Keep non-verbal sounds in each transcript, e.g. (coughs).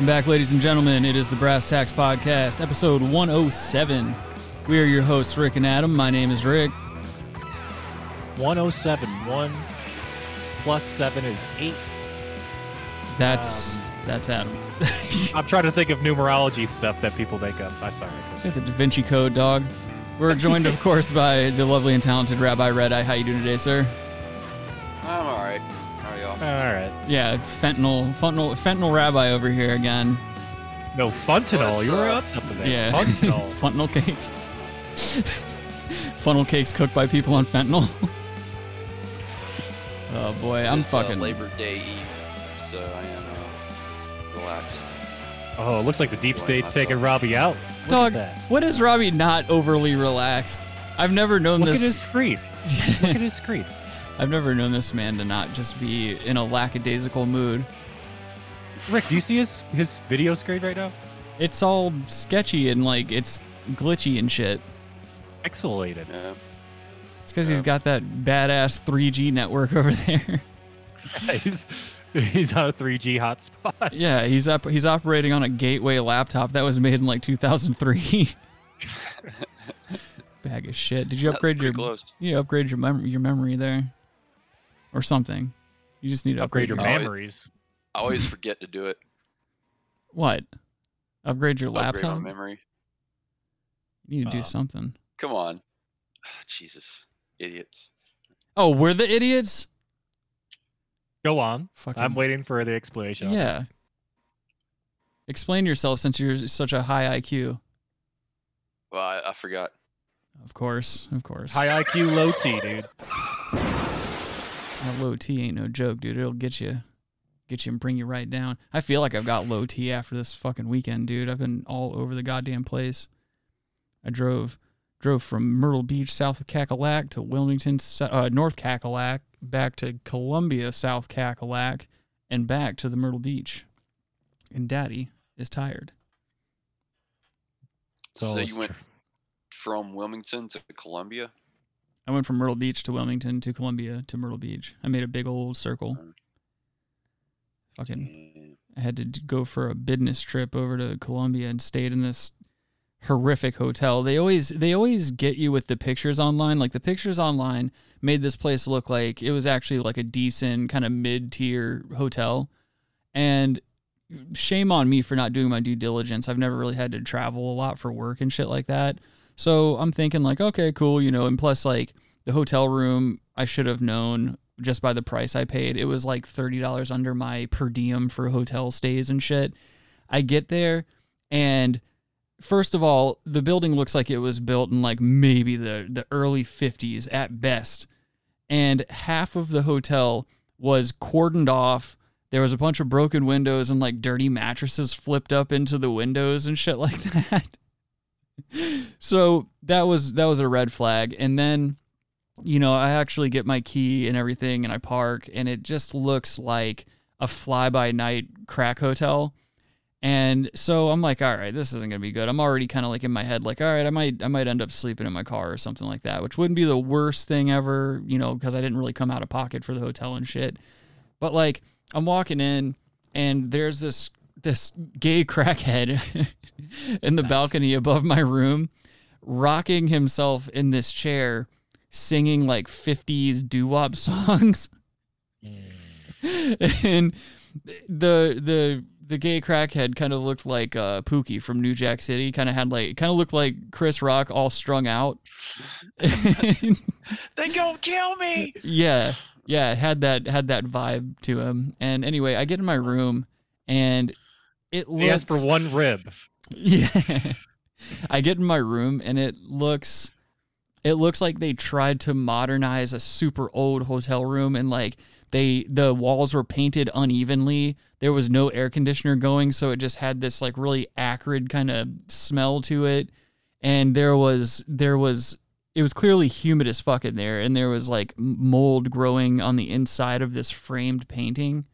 Welcome back, ladies and gentlemen. It is the Brass Tacks Podcast, episode 107. We are your hosts, Rick and Adam. My name is Rick. 107. 1 plus 7 is 8. That's um, that's Adam. (laughs) I'm trying to think of numerology stuff that people make up. I'm sorry. It's like the Da Vinci Code, dog. We're joined, of (laughs) course, by the lovely and talented Rabbi Red Eye. How you doing today, sir? Yeah, fentanyl, fentanyl, fentanyl Rabbi over here again. No, fentanyl. What's you were up? on something there. Yeah, Funtanol. (laughs) funnel cake. (laughs) funnel cakes cooked by people on fentanyl. (laughs) oh boy, I'm It's, uh, fucking. Labor Day Eve, so I am uh, relaxed. oh, it looks like the deep state's myself. taking Robbie out. Look Dog, at what is Robbie not overly relaxed? I've never known Look this. Look at his screen. Look at his screen. I've never known this man to not just be in a lackadaisical mood. Rick, do you see his his video screen right now? It's all sketchy and like it's glitchy and shit. Pixelated. Yeah. It's because he's got that badass 3G network over there. (laughs) (laughs) he's he's on a 3G hotspot. yeah, he's up. He's operating on a Gateway laptop that was made in like 2003. (laughs) Bag of shit. Did you upgrade your? pretty close. You upgrade your mem- your memory there, or something. You just need to Upgrade upgrade, your Oh, memories. I always forget to do it. What? Upgrade your Upgrade laptop. my memory. You need to do Um, something. Come on. Jesus. Idiots. Oh, we're the idiots. Go on. Fucking I'm waiting for the explanation. Yeah. Explain yourself since you're such a high IQ. Well, I, I forgot. Of course, of course. High IQ, low T, dude. That low T ain't no joke, dude. It'll get you, get you and bring you right down. I feel like I've got low T after this fucking weekend, dude. I've been all over the goddamn place. I drove, drove from Myrtle Beach, south of Cackalack, to Wilmington, s- uh, North Cackalack, back to Columbia, South Cackalack, and back to the Myrtle Beach. And Daddy is tired. So, you went from Wilmington to Columbia? I went from Myrtle Beach to Wilmington to Columbia to Myrtle Beach. I made a big old circle. Mm. Fucking, Mm, I had to go for a business trip over to Columbia and stayed in this horrific hotel. They always they always get you with the pictures online. Like the pictures online made this place look like it was actually like a decent kind of mid-tier hotel. And shame on me for not doing my due diligence. I've never really had to travel a lot for work and shit like that. So I'm thinking like, okay, cool, you know, and plus like the hotel room, I should have known just by the price I paid. It was like $30 under my per diem for hotel stays and shit. I get there and first of all, the building looks like it was built in like maybe the the early 50s at best. And half of the hotel was cordoned off. There was a bunch of broken windows and like dirty mattresses flipped up into the windows and shit like (laughs) that. So that was that was a red flag. And then you know, I actually get my key and everything and I park and it just looks like a fly by night crack hotel. And so I'm like, all right, this isn't gonna be good. I'm already kind of like in my head, like, all right, I might, I might end up sleeping in my car or something like that, which wouldn't be the worst thing ever, you know, because I didn't really come out of pocket for the hotel and shit. But like, I'm walking in, and there's this this gay crackhead (laughs) in the balcony above my room, rocking himself in this chair, singing like 50s doo wop songs. (laughs) and the the the gay crackhead kind of looked like uh, Pookie from New Jack City. Kind of had like, kind of looked like Chris Rock all strung out. (laughs) They gonna kill me. yeah, yeah, had that had that vibe to him. And anyway, I get in my room, and it looks He asked for one rib. Yeah. (laughs) I get in my room and it looks it looks like they tried to modernize a super old hotel room and like they the walls were painted unevenly. There was no air conditioner going, so it just had this like really acrid kind of smell to it. And there was there was it was clearly humid as fuck in there and there was like mold growing on the inside of this framed painting.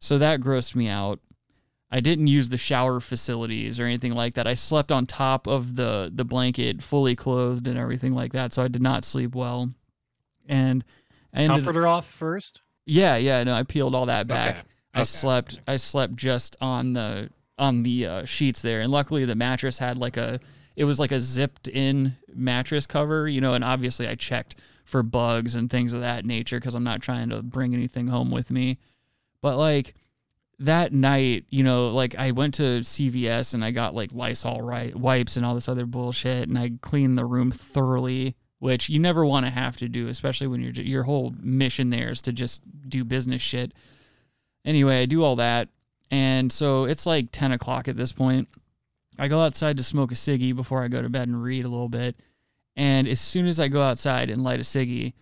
So that grossed me out. I didn't use the shower facilities or anything like that. I slept on top of the the blanket, fully clothed and everything like that. So I did not sleep well. And I ended, Comforter off first. yeah, yeah, no, I peeled all that back. Okay. I Okay. slept I slept just on the on the uh, sheets there, and luckily the mattress had like a it was like a zipped in mattress cover, you know, and obviously I checked for bugs and things of that nature because I'm not trying to bring anything home with me. But like that night, you know, like I went to CVS and I got like Lysol wipes and all this other bullshit, and I cleaned the room thoroughly, which you never want to have to do, especially when your your whole mission there is to just do business shit. Anyway, I do all that, and so it's like ten o'clock at this point. I go outside to smoke a ciggy before I go to bed and read a little bit, and as soon as I go outside and light a ciggy,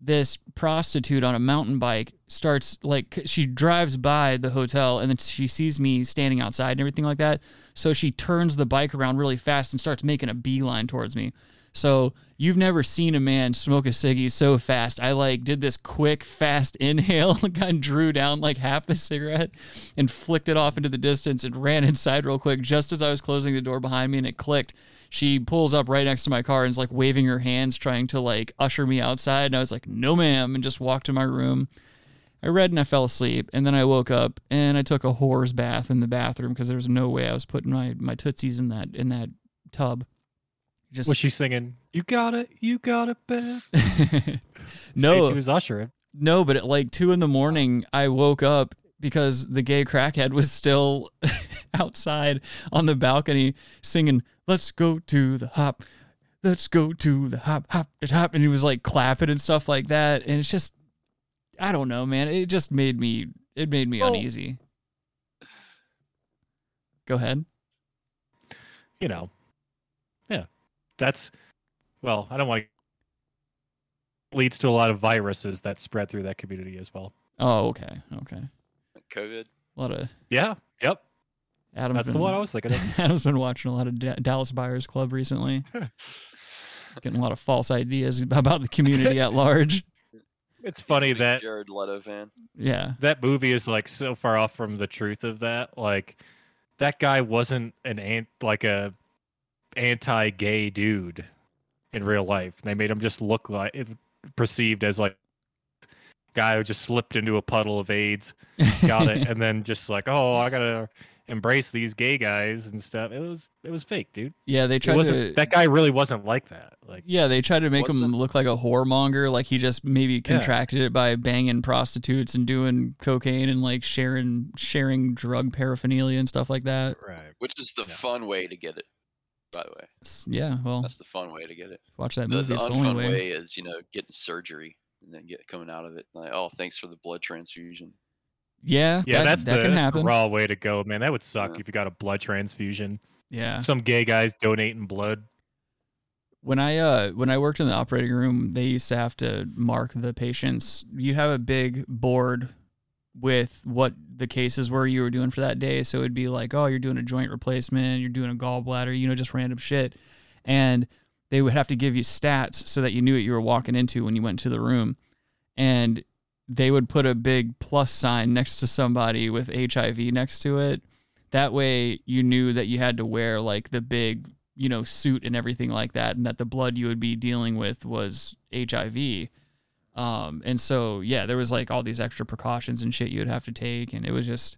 this prostitute on a mountain bike starts like she drives by the hotel and then she sees me standing outside and everything like that. So she turns the bike around really fast and starts making a beeline towards me. So you've never seen a man smoke a ciggy so fast. I like did this quick, fast (laughs) inhale, (laughs) kind of drew down like half the cigarette and flicked it off into the distance and ran inside real quick just as I was closing the door behind me and it clicked she pulls up right next to my car and is like waving her hands trying to like usher me outside and i was like no ma'am and just walked to my room i read and i fell asleep and then i woke up and i took a whore's bath in the bathroom because there was no way i was putting my my tootsies in that in that tub just Was she singing? You got it. You got it, babe. (laughs) no she was ushering. no but at like two in the morning i woke up because the gay crackhead was still (laughs) outside on the balcony singing let's go to the hop let's go to the hop hop it hop and he was like clapping and stuff like that and it's just i don't know man it just made me it made me uneasy go ahead You know. Yeah. That's well. I don't want to. Leads to a lot of viruses that spread through that community as well. oh okay okay COVID. a lot of Yeah. Yep. adam's That's the been- one I was thinking of. (laughs) adam's been watching a lot of Da- dallas buyers club recently (laughs) getting a lot of false ideas about the community at large (laughs) It's funny Big that Jared Leto fan. yeah that movie is like so far off from the truth of that. Like that guy wasn't an ant like a anti-gay dude in real life. They made him just look like perceived as like guy who just slipped into a puddle of AIDS, got it, (laughs) and then just like, oh, I gotta embrace these gay guys and stuff. It was it was fake, dude. yeah they tried to that guy really wasn't like that. Like Yeah, they tried to make him look like a whoremonger, like he just maybe contracted it by banging prostitutes and doing cocaine and like sharing sharing drug paraphernalia and stuff like that. right. Which is the Yeah. fun way to get it, by the way. Yeah, well, That's the fun way to get it. watch that movie. the It's the only way. way. is, you know, getting surgery and then get coming out of it. Like, oh, thanks for the blood transfusion. Yeah, Yeah, that, that's that the, can that's happen. the raw way to go, man. That would suck Yeah. if you got a blood transfusion. Yeah. Some gay guys donating blood. When I uh when I worked in the operating room, they used to have to mark the patients. You have a big board with what the cases were you were doing for that day. So it'd be like, oh, you're doing a joint replacement, you're doing a gallbladder, you know, just random shit. And they would have to give you stats so that you knew what you were walking into when you went to the room. And they would put a big plus sign next to somebody with HIV next to it. That way you knew that you had to wear like the big, you know, suit and everything like that, and that the blood you would be dealing with was HIV. Um, and so yeah, there was like all these extra precautions and shit you would have to take, and it was just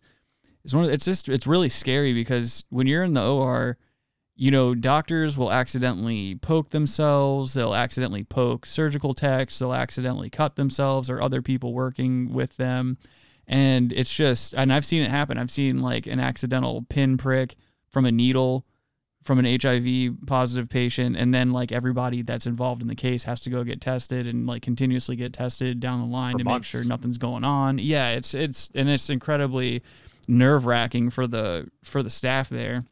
it's one of, it's just it's really scary because when you're in the OR, you know, doctors will accidentally poke themselves, they'll accidentally poke surgical techs, they'll accidentally cut themselves or other people working with them. and it's just and I've seen it happen. I've seen like an accidental pin prick from a needle from an HIV positive patient and then like everybody that's involved in the case has to go get tested and like continuously get tested down the line For to months. make sure nothing's going on. Yeah, it's it's and it's incredibly nerve-wracking for the for the staff there.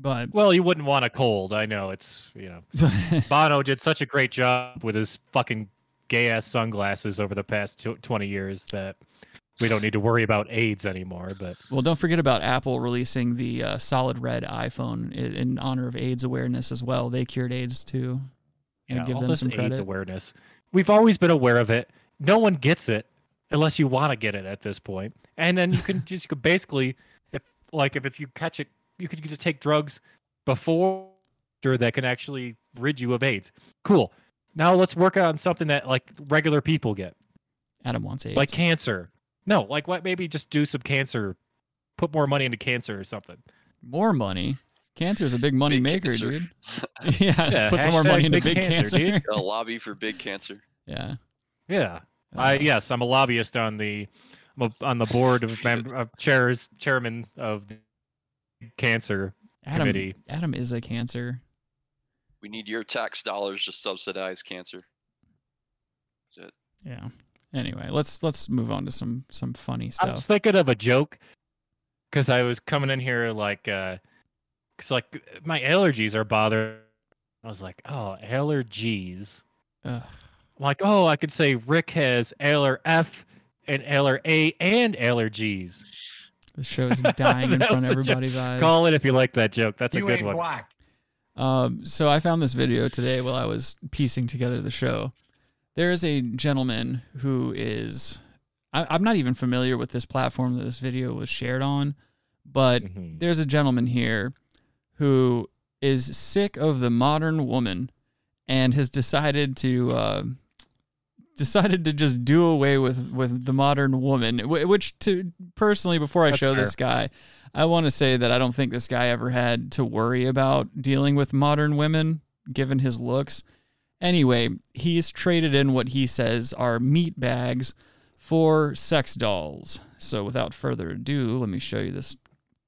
But Well, you wouldn't want a cold. I know it's you know (laughs) Bono did such a great job with his fucking gay ass sunglasses over the past tw- twenty years that we don't need to worry about AIDS anymore. But Well, don't forget about Apple releasing the uh, solid red iPhone in, in honor of AIDS awareness as well. They cured AIDS too. yeah, And give all them this some AIDS credit. awareness. We've always been aware of it. No one gets it unless you want to get it at this point. And then you can (laughs) just you could basically, if like if it's you catch it, you could just take drugs before sure that can actually rid you of AIDS. Cool. Now let's work on something that like regular people get. Adam wants AIDS. like cancer. No, like what? Maybe just do some cancer, put more money into cancer or something. More money. Cancer is a big money Big maker, cancer. dude. (laughs) yeah, let's Yeah, put some more money into big big cancer, cancer. dude. (laughs) A lobby for big cancer. yeah. Yeah, I Uh, yes, I'm a lobbyist on the I'm a- on the board of member of chairs chairman of the cancer Adam, committee. Adam is a cancer. We need your tax dollars to subsidize cancer. That's it. Yeah. Anyway, let's let's move on to some some funny stuff. I stuff. was thinking of a joke because I was coming in here like uh, cause like my allergies are bothering. I was like, oh, allergies. Ugh. I'm like, oh, I could say Rick has Ailer F and Ailer A and allergies. The show is dying in (laughs) front of was joke. everybody's eyes. Call it if you like that joke. That's a You good ain't one. black. Um, so I found this video today while I was piecing together the show. There is a gentleman who is, I, I'm not even familiar with this platform that this video was shared on, but Mhm. there's a gentleman here who is sick of the modern woman and has decided to uh, decided to just do away with with the modern woman which to personally before i That's show this guy i want to say that i don't think this guy ever had to worry about dealing with modern women given his looks. Anyway he's traded in what he says are meat bags for sex dolls. So without further ado let me show you this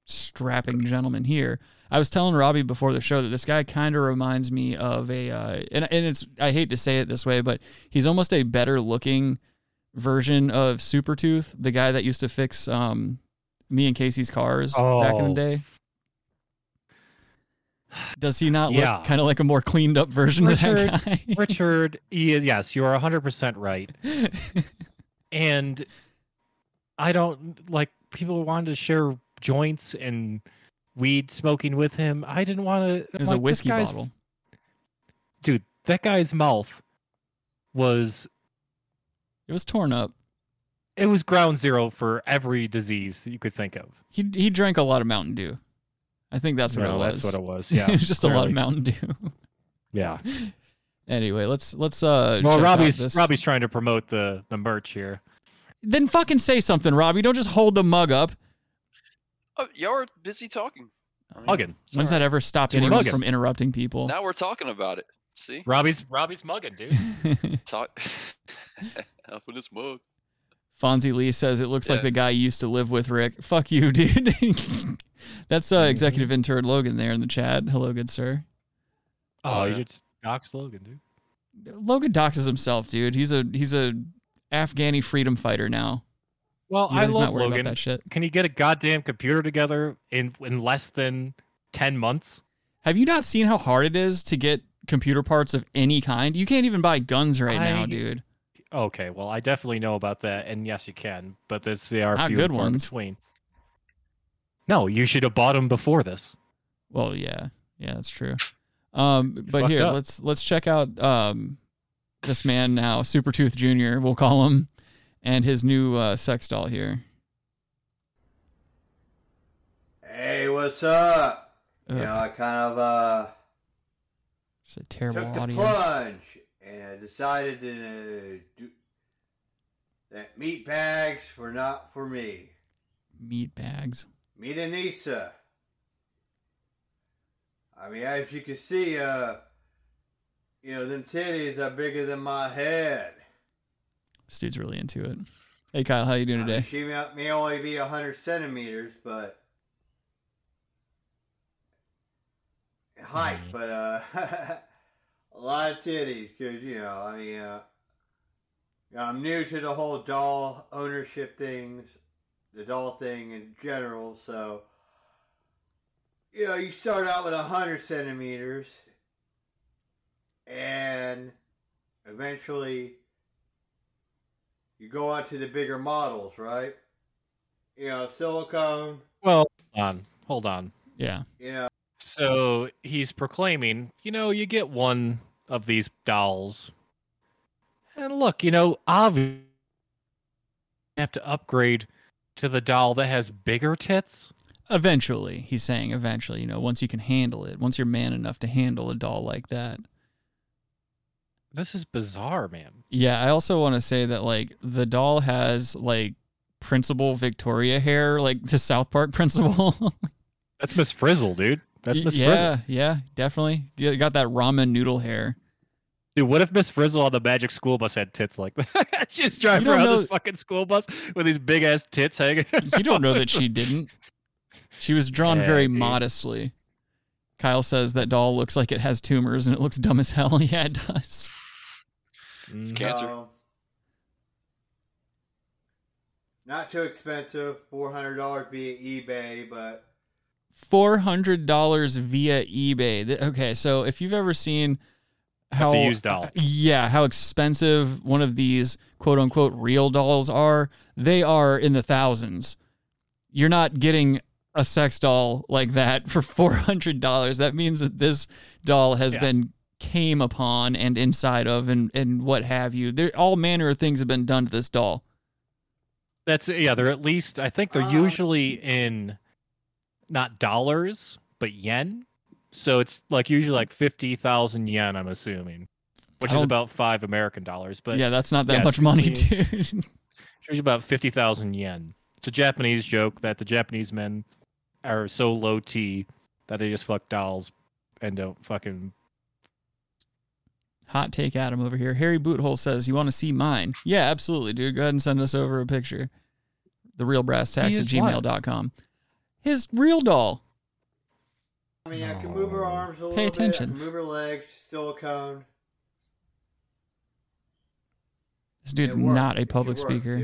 strapping gentleman here. I was telling Robbie before the show that this guy kind of reminds me of a, uh, and, and it's, I hate to say it this way, but he's almost a better looking version of Super Tooth, the guy that used to fix um, me and Casey's cars back in the Oh. day. Does he not Yeah. look kind of like a more cleaned up version of that guy? (laughs) Richard, yes, you are 100% right. (laughs) And I don't like people wanted to share joints and weed smoking with him. I didn't want to. it was a whiskey bottle. Dude, that guy's mouth was It was torn up. it was ground zero for every disease that you could think of. He he drank a lot of Mountain Dew. I think that's what No, it was. That's what it was. (laughs) Yeah, it was just a lot of. Mountain Dew. (laughs) Yeah. Anyway, let's let's uh. Well, Robbie's. Robbie's trying to promote the the merch here. Then fucking say something, Robbie. Don't just hold the mug up. Oh, y'all are busy talking. I mean, Mugging. it's When's that ever stopped He's anyone mugging. from interrupting people? Now we're talking about it. See, Robbie's Robbie's mugging, dude. (laughs) talk. (laughs) Helping this mug. Fonzie Lee says it looks like Yeah. the guy you used to live with, Rick. Fuck you, (laughs) dude. That's uh, Mm-hmm. executive intern Logan there in the chat. Hello, good sir. Oh, Oh, you just Doc Logan, dude. Logan doxes himself, dude. He's a he's a Afghani freedom fighter now. Well, Yeah, I love Logan. that shit. Can you get a goddamn computer together in in less than ten months? Have you not seen how hard it is to get computer parts of any kind? You can't even buy guns right now, dude. Okay, well, I definitely know about that, and yes, you can, but that's they are Not few good ones. between. No, you should have bought them before this. Well, yeah, yeah, that's true. Um, but here, up. let's let's check out um, this man now, Super Tooth Junior. We'll call him, and his new uh, sex doll here. Hey, what's up? You know, I kind of uh it's a terrible took the audio. plunge and I decided to do that meat bags were not for me. Meat bags. Meet Anissa. I mean, as you can see, uh, you know, them titties are bigger than my head. This dude's really into it. Hey Kyle, how you doing I mean, today? she may, may only be 100 centimeters, but height, Mm-hmm. but uh, (laughs) a lot of titties. Cause you know, I mean, uh, I'm new to the whole doll ownership things, the doll thing in general. So, you know, you start out with 100 centimeters, and eventually you go on to the bigger models, right? You know, silicone. Well, hold on, hold on. Yeah. You know, So he's proclaiming, you know, you get one of these dolls, and look, you know, obviously, you have to upgrade to the doll that has bigger tits. Eventually, he's saying eventually, you know, once you can handle it, once you're man enough to handle a doll like that. This is bizarre, man. Yeah, I also want to say that like the doll has like Principal Victoria hair, like the South Park principal. (laughs) That's Miss Frizzle, dude. That's Miss yeah, Frizzle. yeah, yeah, definitely. You got that ramen noodle hair. Dude, what if Miss Frizzle on the Magic School Bus had tits like that? (laughs) She's driving around know- this fucking school bus with these big ass tits hanging. You don't know that (laughs) she didn't. She was drawn Yeah, very dude. modestly. Kyle says that doll looks like it has tumors and it looks dumb as hell. (laughs) Yeah, it does. It's Mhm. cancer. not too expensive, four hundred dollars via eBay, but Four hundred dollars via eBay. Okay, so if you've ever seen That's how a used doll. (laughs) yeah, how expensive one of these quote unquote real dolls are, they are in the thousands. You're not getting a sex doll like that for four hundred dollars. That means that this doll has Yeah. been came upon and inside of and and what have you. There all manner of things have been done to this doll. That's yeah. They're at least I think they're Uh, usually in not dollars but yen. So it's like usually like fifty thousand yen. I'm assuming, which is about five American dollars. But yeah, that's not that yeah, much money, (laughs) dude. it's usually about fifty thousand yen. It's a Japanese joke that the Japanese men are so low T that they just fuck dolls and don't fucking. Hot take Adam over here. Harry Boothole says, You want to see mine? Yeah, absolutely, dude. Go ahead and send us over a picture. The real brass tacks at See his what? gmail.com. His real doll. I mean, I can move her arms a little Pay bit. I attention. can move her legs, silicone. This dude's not a It public works, speaker.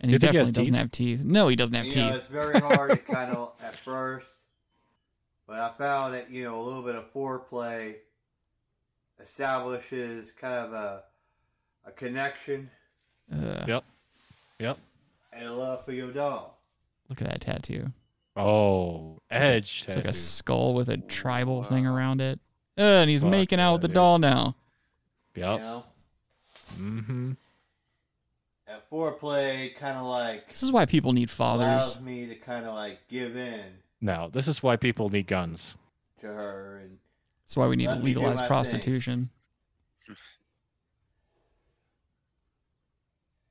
And he You he definitely has doesn't teeth? have teeth. No, he doesn't have you teeth. know, it's very hard to (laughs) kind of at first, but I found that you know a little bit of foreplay establishes kind of a a connection Uh, Yep. Yep. and a love for your doll. Look at that tattoo. Oh, It's like a- edge. It's like a skull with a tribal thing around it. Uh, and he's Fuck making out with the dude. doll now. You Yep. know, Mm-hmm. That foreplay kind of like This is why people need fathers. allows me to kind of like give in No, this is why people need guns. to her and That's why we need Let to me do legalize my thing. prostitution.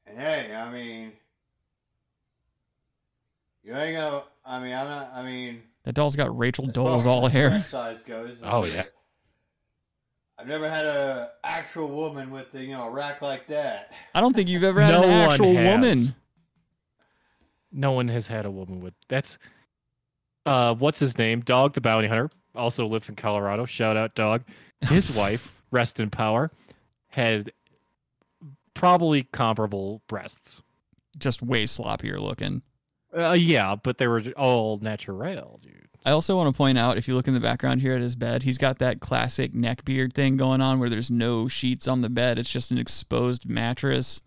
And hey, I mean, you ain't gonna. I mean, I'm not. I mean, That doll's got Rachel as far Dole's as all the hair. breast size goes. Oh, yeah. I've never had a actual woman with the, you know a rack like that. I don't think you've ever had No an actual woman. No one has had a woman with that's uh what's his name? Dog the bounty hunter also lives in Colorado. Shout out dog. His (laughs) wife, rest in power, had probably comparable breasts. Just way sloppier looking. Uh, yeah, but they were all natural, dude. I also want to point out, if you look in the background here at his bed, he's got that classic neck beard thing going on where there's no sheets on the bed. It's just an exposed mattress.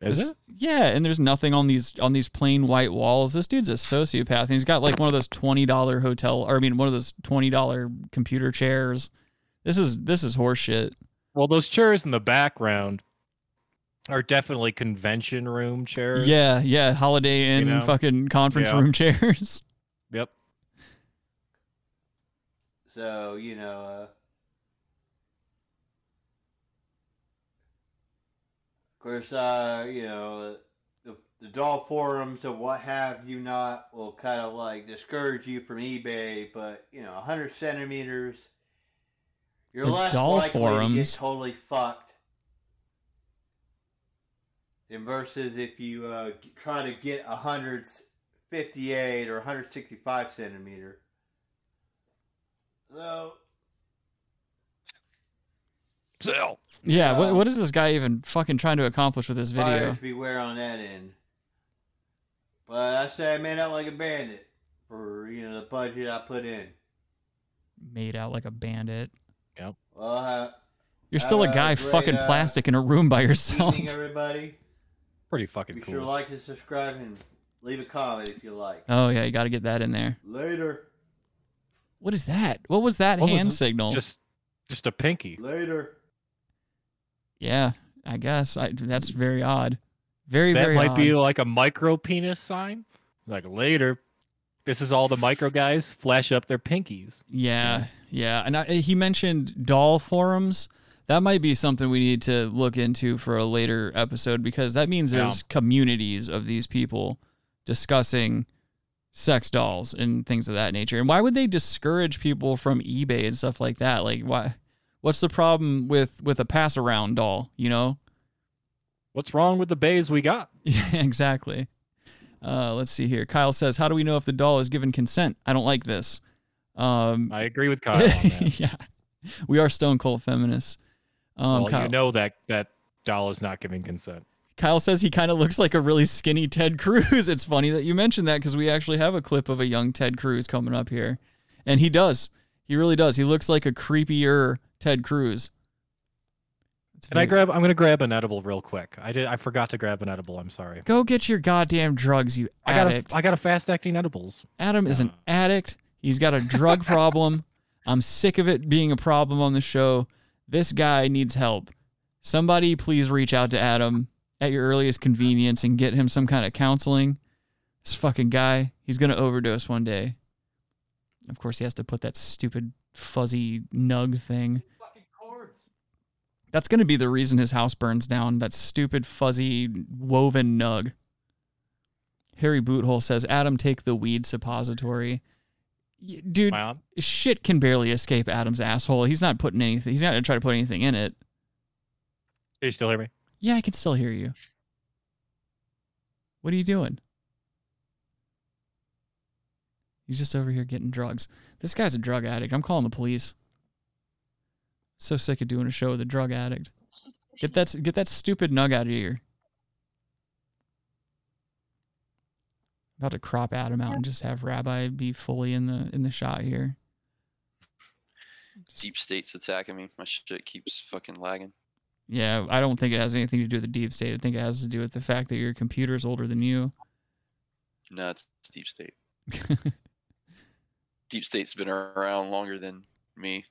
Is it? Yeah, and there's nothing on these on these plain white walls. This dude's a sociopath, and he's got like one of those twenty dollar hotel, or I mean, one of those twenty dollar computer chairs. This is this is horseshit. Well, those chairs in the background are definitely convention room chairs. Yeah, yeah, Holiday Inn know? fucking conference Yeah. room (laughs) chairs. Yep. So you know, uh, of course, uh, you know, the the doll forums and what have you not will kind of like discourage you from eBay, but you know, 100 centimeters, you're The less doll likely to get forums? totally fucked. and versus if you uh, try to get 158 or 165 centimeter. So Sell. Yeah, what, Um, what is this guy even fucking trying to accomplish with this video? beware on that end. But I say I made out like a bandit for you know the budget I put in. Made out like a bandit. Yep. Well, uh, You're still a guy great, fucking uh, plastic in a room by yourself. evening (laughs) everybody. Pretty fucking Be cool. sure to like and subscribe and leave a comment if you like. Oh yeah, you got to get that in there. Later, What is that? What was that What hand it? signal? Just just a pinky. later. yeah, I guess I, that's very odd. Very very. That might odd. be like a micro penis sign. Like later, this is all the micro guys flash up their pinkies. Yeah, yeah. And I, he mentioned doll forums. That might be something we need to look into for a later episode because that means Yeah. there's communities of these people discussing sex dolls and things of that nature. And why would they discourage people from eBay and stuff like that? Like why what's the problem with with a pass around doll, you know? What's wrong with the bays we got? (laughs) Yeah, exactly. Uh, let's see here. Kyle says, "How do we know if the doll is given consent?" I don't like this. Um, I agree with Kyle (laughs) yeah, we are stone cold feminists. Um, well, Kyle, you know that that doll is not giving consent. Kyle says he kind of looks like a really skinny Ted Cruz. (laughs) It's funny that you mentioned that because we actually have a clip of a young Ted Cruz coming up here, and he does. He really does. He looks like a creepier Ted Cruz. Can I grab? I'm gonna grab an edible real quick. I did. I forgot to grab an edible. I'm sorry. Go get your goddamn drugs, you I got addict. a, I got a fast acting edibles. Adam is an addict. He's got a drug (laughs) problem. I'm sick of it being a problem on the show. This guy needs help. Somebody please reach out to Adam at your earliest convenience and get him some kind of counseling. This fucking guy, he's going to overdose one day. Of course, he has to put that stupid fuzzy nug thing. That's going to be the reason his house burns down. That stupid fuzzy woven nug. Harry Boothole says, Adam, take the weed suppository. Dude, Wow. shit can barely escape Adam's asshole. He's not putting anything, he's not going to try to put anything in it. Can you still hear me? Yeah, I can still hear you. What are you doing? He's just over here getting drugs. This guy's a drug addict. I'm calling the police. So sick of doing a show with a drug addict. Get that get that stupid nug out of here. About to crop Adam out and just have Rabbi be fully in the in the shot here. Deep state's attacking me. My shit keeps fucking lagging. Yeah, I don't think it has anything to do with the deep state. I think it has to do with the fact that your computer is older than you. No, it's deep state. (laughs) Deep state's been around longer than me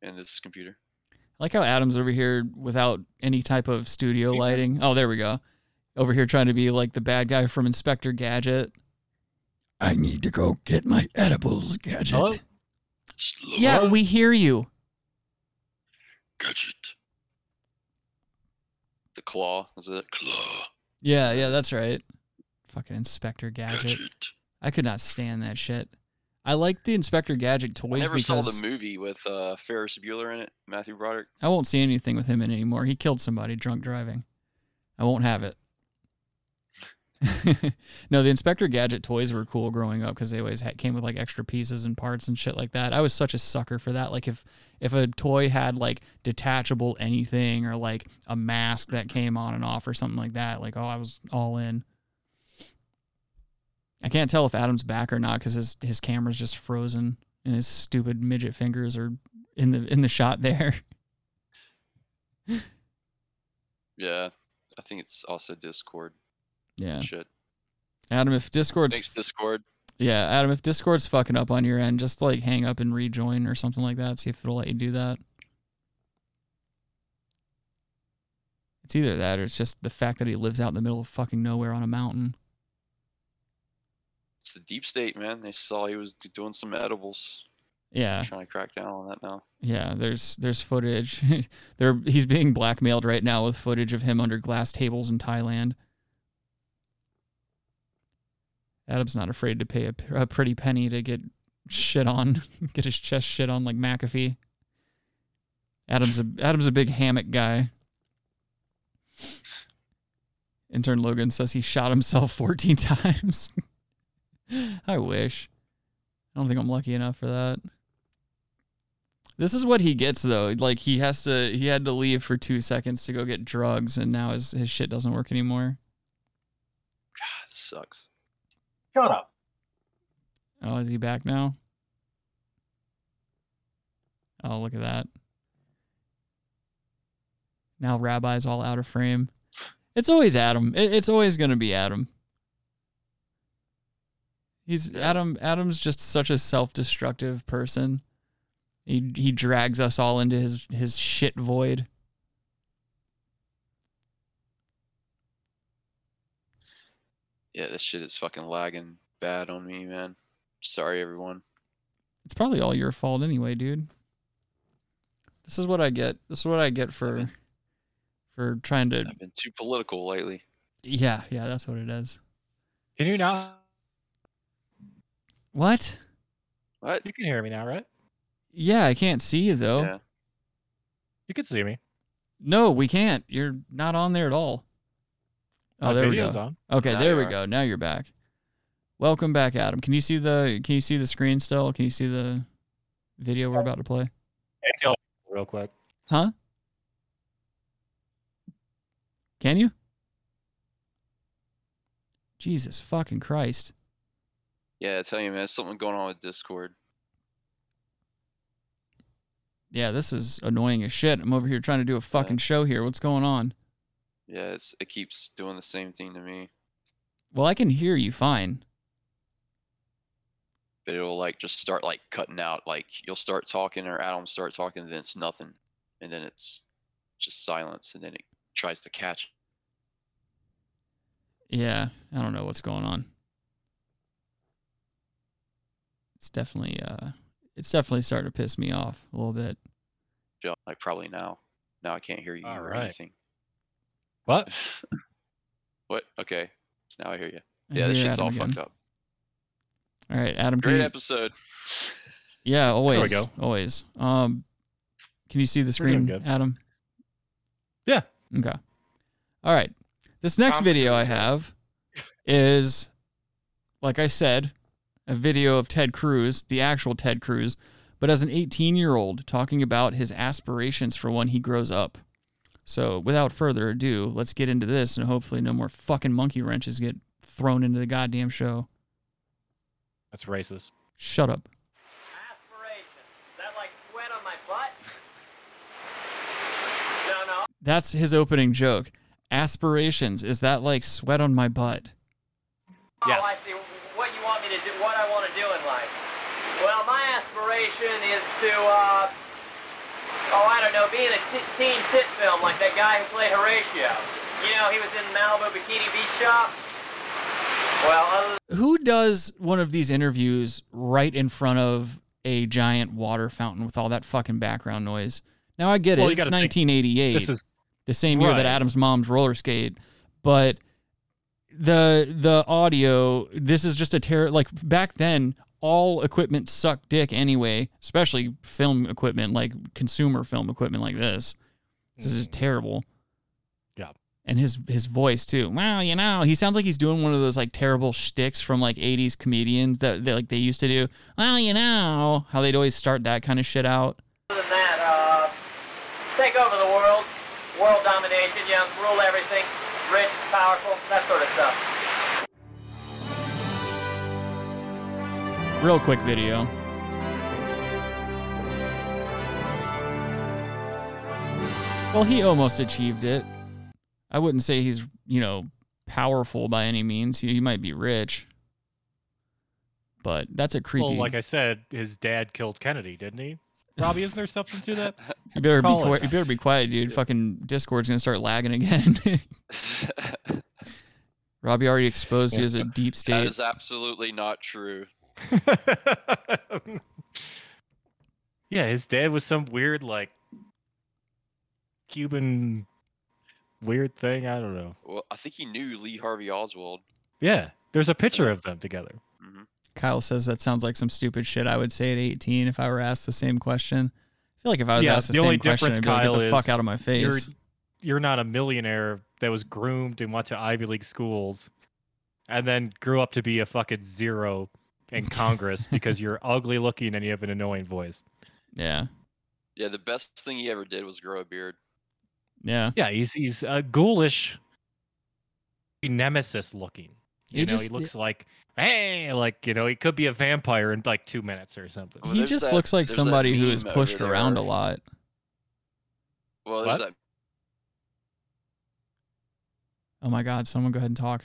and this computer. I like how Adam's over here without any type of studio lighting. Oh, there we go. Over here trying to be like the bad guy from Inspector Gadget. I need to go get my edibles, Gadget. Hello? Yeah, we hear you. Gadget. The claw, is it? Claw. Yeah, yeah, that's right. Fucking Inspector Gadget. Gadget. I could not stand that shit. I like the Inspector Gadget toys I never because saw the movie with uh, Ferris Bueller in it, Matthew Broderick. I won't see anything with him in anymore. He killed somebody drunk driving. I won't have it. (laughs) no, the Inspector Gadget toys were cool growing up because they always had, came with like extra pieces and parts and shit like that. I was such a sucker for that. Like if if a toy had like detachable anything or like a mask that came on and off or something like that, like oh, I was all in. I can't tell if Adam's back or not because his his camera's just frozen and his stupid midget fingers are in the in the shot there. (laughs) Yeah, I think it's also Discord. Yeah. Shit. Adam, if Discord's Thanks, Discord. Yeah, Adam, if Discord's fucking up on your end, just like hang up and rejoin or something like that. See if it'll let you do that. It's either that or it's just the fact that he lives out in the middle of fucking nowhere on a mountain. It's the deep state, man. They saw he was doing some edibles. Yeah. Trying to crack down on that now. Yeah, there's there's footage. (laughs) there he's being blackmailed right now with footage of him under glass tables in Thailand. Adam's not afraid to pay a, a pretty penny to get shit on, (laughs) get his chest shit on like McAfee. Adam's a Adam's a big hammock guy. Intern Logan says he shot himself (laughs) 14 times. (laughs) I wish. I don't think I'm lucky enough for that. This is what he gets though. Like he has to he had to leave for 2 seconds to go get drugs and now his his shit doesn't work anymore. God, this sucks. Shut up. Oh, is he back now? Oh, look at that. Now Rabbi's all out of frame. It's always Adam. It's always going to be Adam. He's Adam. Adam's just such a self-destructive person. He he drags us all into his his shit void. Yeah, this shit is fucking lagging bad on me, man. Sorry, everyone. It's probably all your fault anyway, dude. This is what I get. This is what I get for for trying to I've been too political lately. Yeah, yeah, that's what it is. Can you now? What? What? You can hear me now, right? Yeah, I can't see you though. Yeah. You can see me. No, we can't. You're not on there at all. Oh, My there we go. on. Okay, Now there we are. go. Now you're back. Welcome back, Adam. Can you see the Can you see the screen still? Can you see the video we're about to play? Real quick. Huh? Can you? Jesus fucking Christ. Yeah, I tell you, man, there's something going on with Discord. Yeah, this is annoying as shit. I'm over here trying to do a fucking show here. What's going on? Yeah, it's it keeps doing the same thing to me. Well, I can hear you fine. But it'll like just start like cutting out. Like you'll start talking or Adam start talking, and then it's nothing, and then it's just silence, and then it tries to catch. Yeah, I don't know what's going on. It's definitely uh it's definitely starting to piss me off a little bit. Joe, Like probably now. Now I can't hear you All or right. anything. What? (laughs) what? Okay. Now I hear you. I Yeah, this hear shit's Adam all again. fucked up. All right, Adam. Great you, episode. yeah, always, There we go. always. Um, can you see the screen. Adam? Yeah. Okay. All right. This next I'm video I have is, like I said, a video of Ted Cruz, the actual Ted Cruz, but as an 18 year old talking about his aspirations for when he grows up. So, without further ado, let's get into this and hopefully no more fucking monkey wrenches get thrown into the goddamn show. That's racist. Shut up. Aspirations. Is that like sweat on my butt? (laughs) No, no. That's his opening joke. Aspirations. Is that like sweat on my butt? Yes. Oh, I see. What you want me to do? What I want to do in life? Well, my aspiration is to, uh, oh, I don't know, be in a t- teen tit film like that guy who played Horatio. You know, he was in Malibu Bikini Beach Shop. Well, other Who does one of these interviews right in front of a giant water fountain with all that fucking background noise? Now I get it. you It's gotta think, 1988. This is the same year that Adam's mom's roller skate, but the the audio this is just a terror like back then all equipment suck dick anyway, especially film equipment like consumer film equipment like this. This is terrible. Yeah. And his his voice too. Well, you know, he sounds like he's doing one of those like terrible shticks from like '80s comedians that they, like they used to do. Well, you know, how they'd always start that kind of shit out. than that, uh, take over the world, world domination, you know, rule everything, rich, powerful, that sort of stuff. Real quick video. Well, he almost achieved it. I wouldn't say he's, you know, powerful by any means. He, he might be rich. But that's a creepy. well, like I said, his dad killed Kennedy, didn't he? Robbie, isn't there something to that? (laughs) you better be call it quiet. You better be quiet, dude. Fucking Discord's gonna start lagging again. (laughs) (laughs) Robbie already exposed you as a deep state. That is absolutely not true. (laughs) yeah, his dad was some weird like Cuban weird thing. I don't know. Well, I think he knew Lee Harvey Oswald. Yeah, there's a picture of them together. hmm Kyle says that sounds like some stupid shit I would say at 18 if I were asked the same question. I feel like if I was Yeah, asked the, the same only question, I'd be like, Kyle, get the fuck out of my You're face. you're not a millionaire that was groomed and went to Ivy League schools, and then grew up to be a fucking zero in Congress because you're (laughs) ugly looking and you have an annoying voice. Yeah. Yeah, the best thing he ever did was grow a beard. Yeah. Yeah, he's he's uh, ghoulish, nemesis looking. He You know, just- he looks like hey, like you know, he could be a vampire in like two minutes or something. Well, he just that- looks like somebody who is meme pushed over around a lot. Well, there's What? that Oh my god, someone go ahead and talk.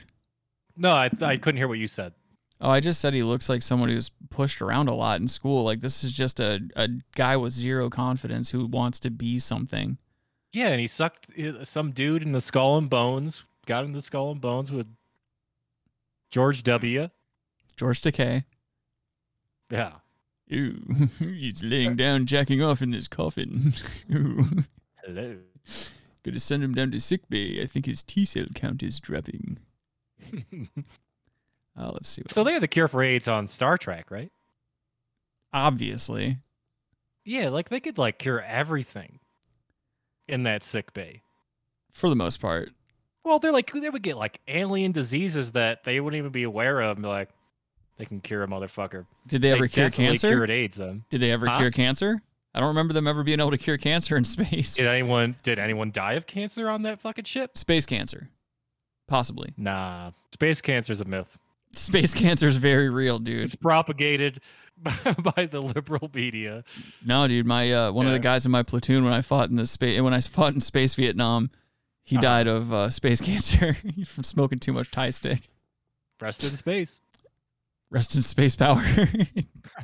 No, I I couldn't hear what you said. Oh, I just said he looks like someone who's pushed around a lot in school. Like this is just a, a guy with zero confidence who wants to be something. Yeah, and he sucked uh, some dude in the skull and bones. Got in the skull and bones with George W. George Takei. Yeah. Ew, (laughs) he's laying down, jacking off in this coffin. Ew. (laughs) Hello. Gonna send him down to sick bay. I think his T cell count is dropping. (laughs) Oh, let's see. What so they had the cure for AIDS on Star Trek, right? obviously, Yeah, like they could like cure everything in that sick bay. for the most part, Well, they're like they would get like alien diseases that they wouldn't even be aware of. And be like, they can cure a motherfucker. did they ever cure definitely cancer? Cured AIDS then. Did they ever Huh? cure cancer? I don't remember them ever being able to cure cancer in (laughs) space. Did anyone did anyone die of cancer on that fucking ship? Space cancer, possibly. Nah, space cancer is a myth. Space (laughs) cancer is very real, dude. It's propagated (laughs) by the liberal media. No, dude, my uh, one of the guys in my platoon when I fought in the space when I fought in space Vietnam, he Uh-huh. died of uh, space (laughs) cancer from smoking too much Thai stick. Rest in space. Rest in space power. I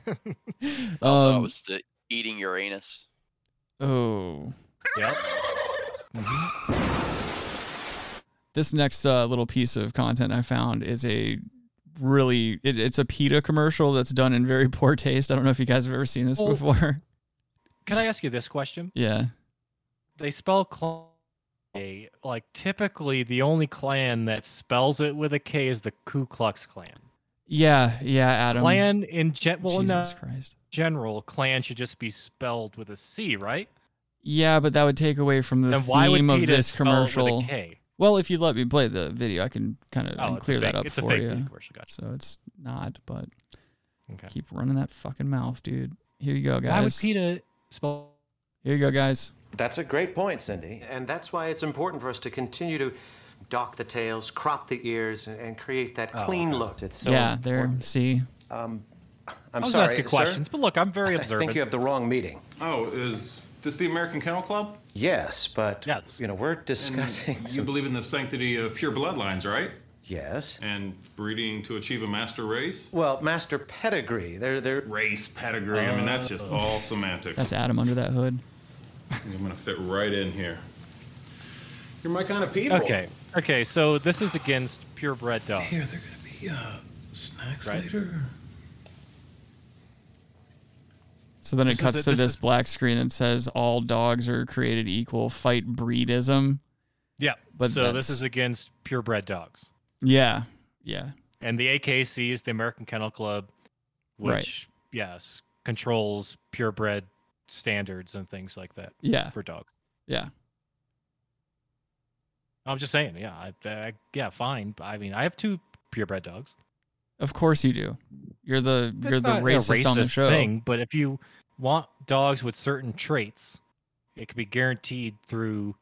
thought it um, was the eating Uranus. oh, Yep. this next uh, little piece of content I found is a really it, it's a PETA commercial that's done in very (laughs) poor taste. I don't know if you guys have ever seen this Well- before. Can I ask you this question? (laughs) yeah. They spell clan a like typically the only clan that spells it with a K is the Ku Klux Klan. Yeah, yeah, Adam. Clan in gen- well, Jesus uh, Christ. general, clan should just be spelled with a C, right? Yeah, but that would take away from the then theme of this commercial. with a K? Well, if you let me play the video, I can kind of Oh, clear that fake- up it's a for fake you. Commercial, gotcha. So it's not, but Okay. keep running that fucking mouth, dude. Here you go, Why would guys. PETA spell? Here you go, guys. That's a great point, Cindy. And that's why it's important for us to continue to dock the tails, crop the ears, and, and create that oh, clean look. It's so yeah, there. important. See, um, I'm I was sorry, asking sir. questions, but look, I'm very observant. I observant. think you have the wrong meeting. Oh, is this the American Kennel Club? Yes, but Yes. you know we're And discussing. you some- believe in the sanctity of pure bloodlines, right? Yes. And breeding to achieve a master race? Well, master pedigree. They're they're. Race, pedigree, I mean, that's just all semantics. that's Adam under that hood. I'm gonna fit right in here. You're my kind of people. Okay. Okay. So this is against purebred dogs. Here, they're gonna be uh, snacks Right. later. So then it is cuts to this this is- black screen that says all dogs are created equal. Fight breedism. Yeah. But so this is against purebred dogs. Yeah, yeah, And the AKC is the American Kennel Club, Right. which yes controls purebred standards and things like that yeah, for dogs. yeah. I'm just saying, yeah, I, I, yeah, fine. I mean, I have two purebred dogs. Of course you do. You're the That's you're the not a racist, on the show. thing, but if you want dogs with certain traits, it can be guaranteed through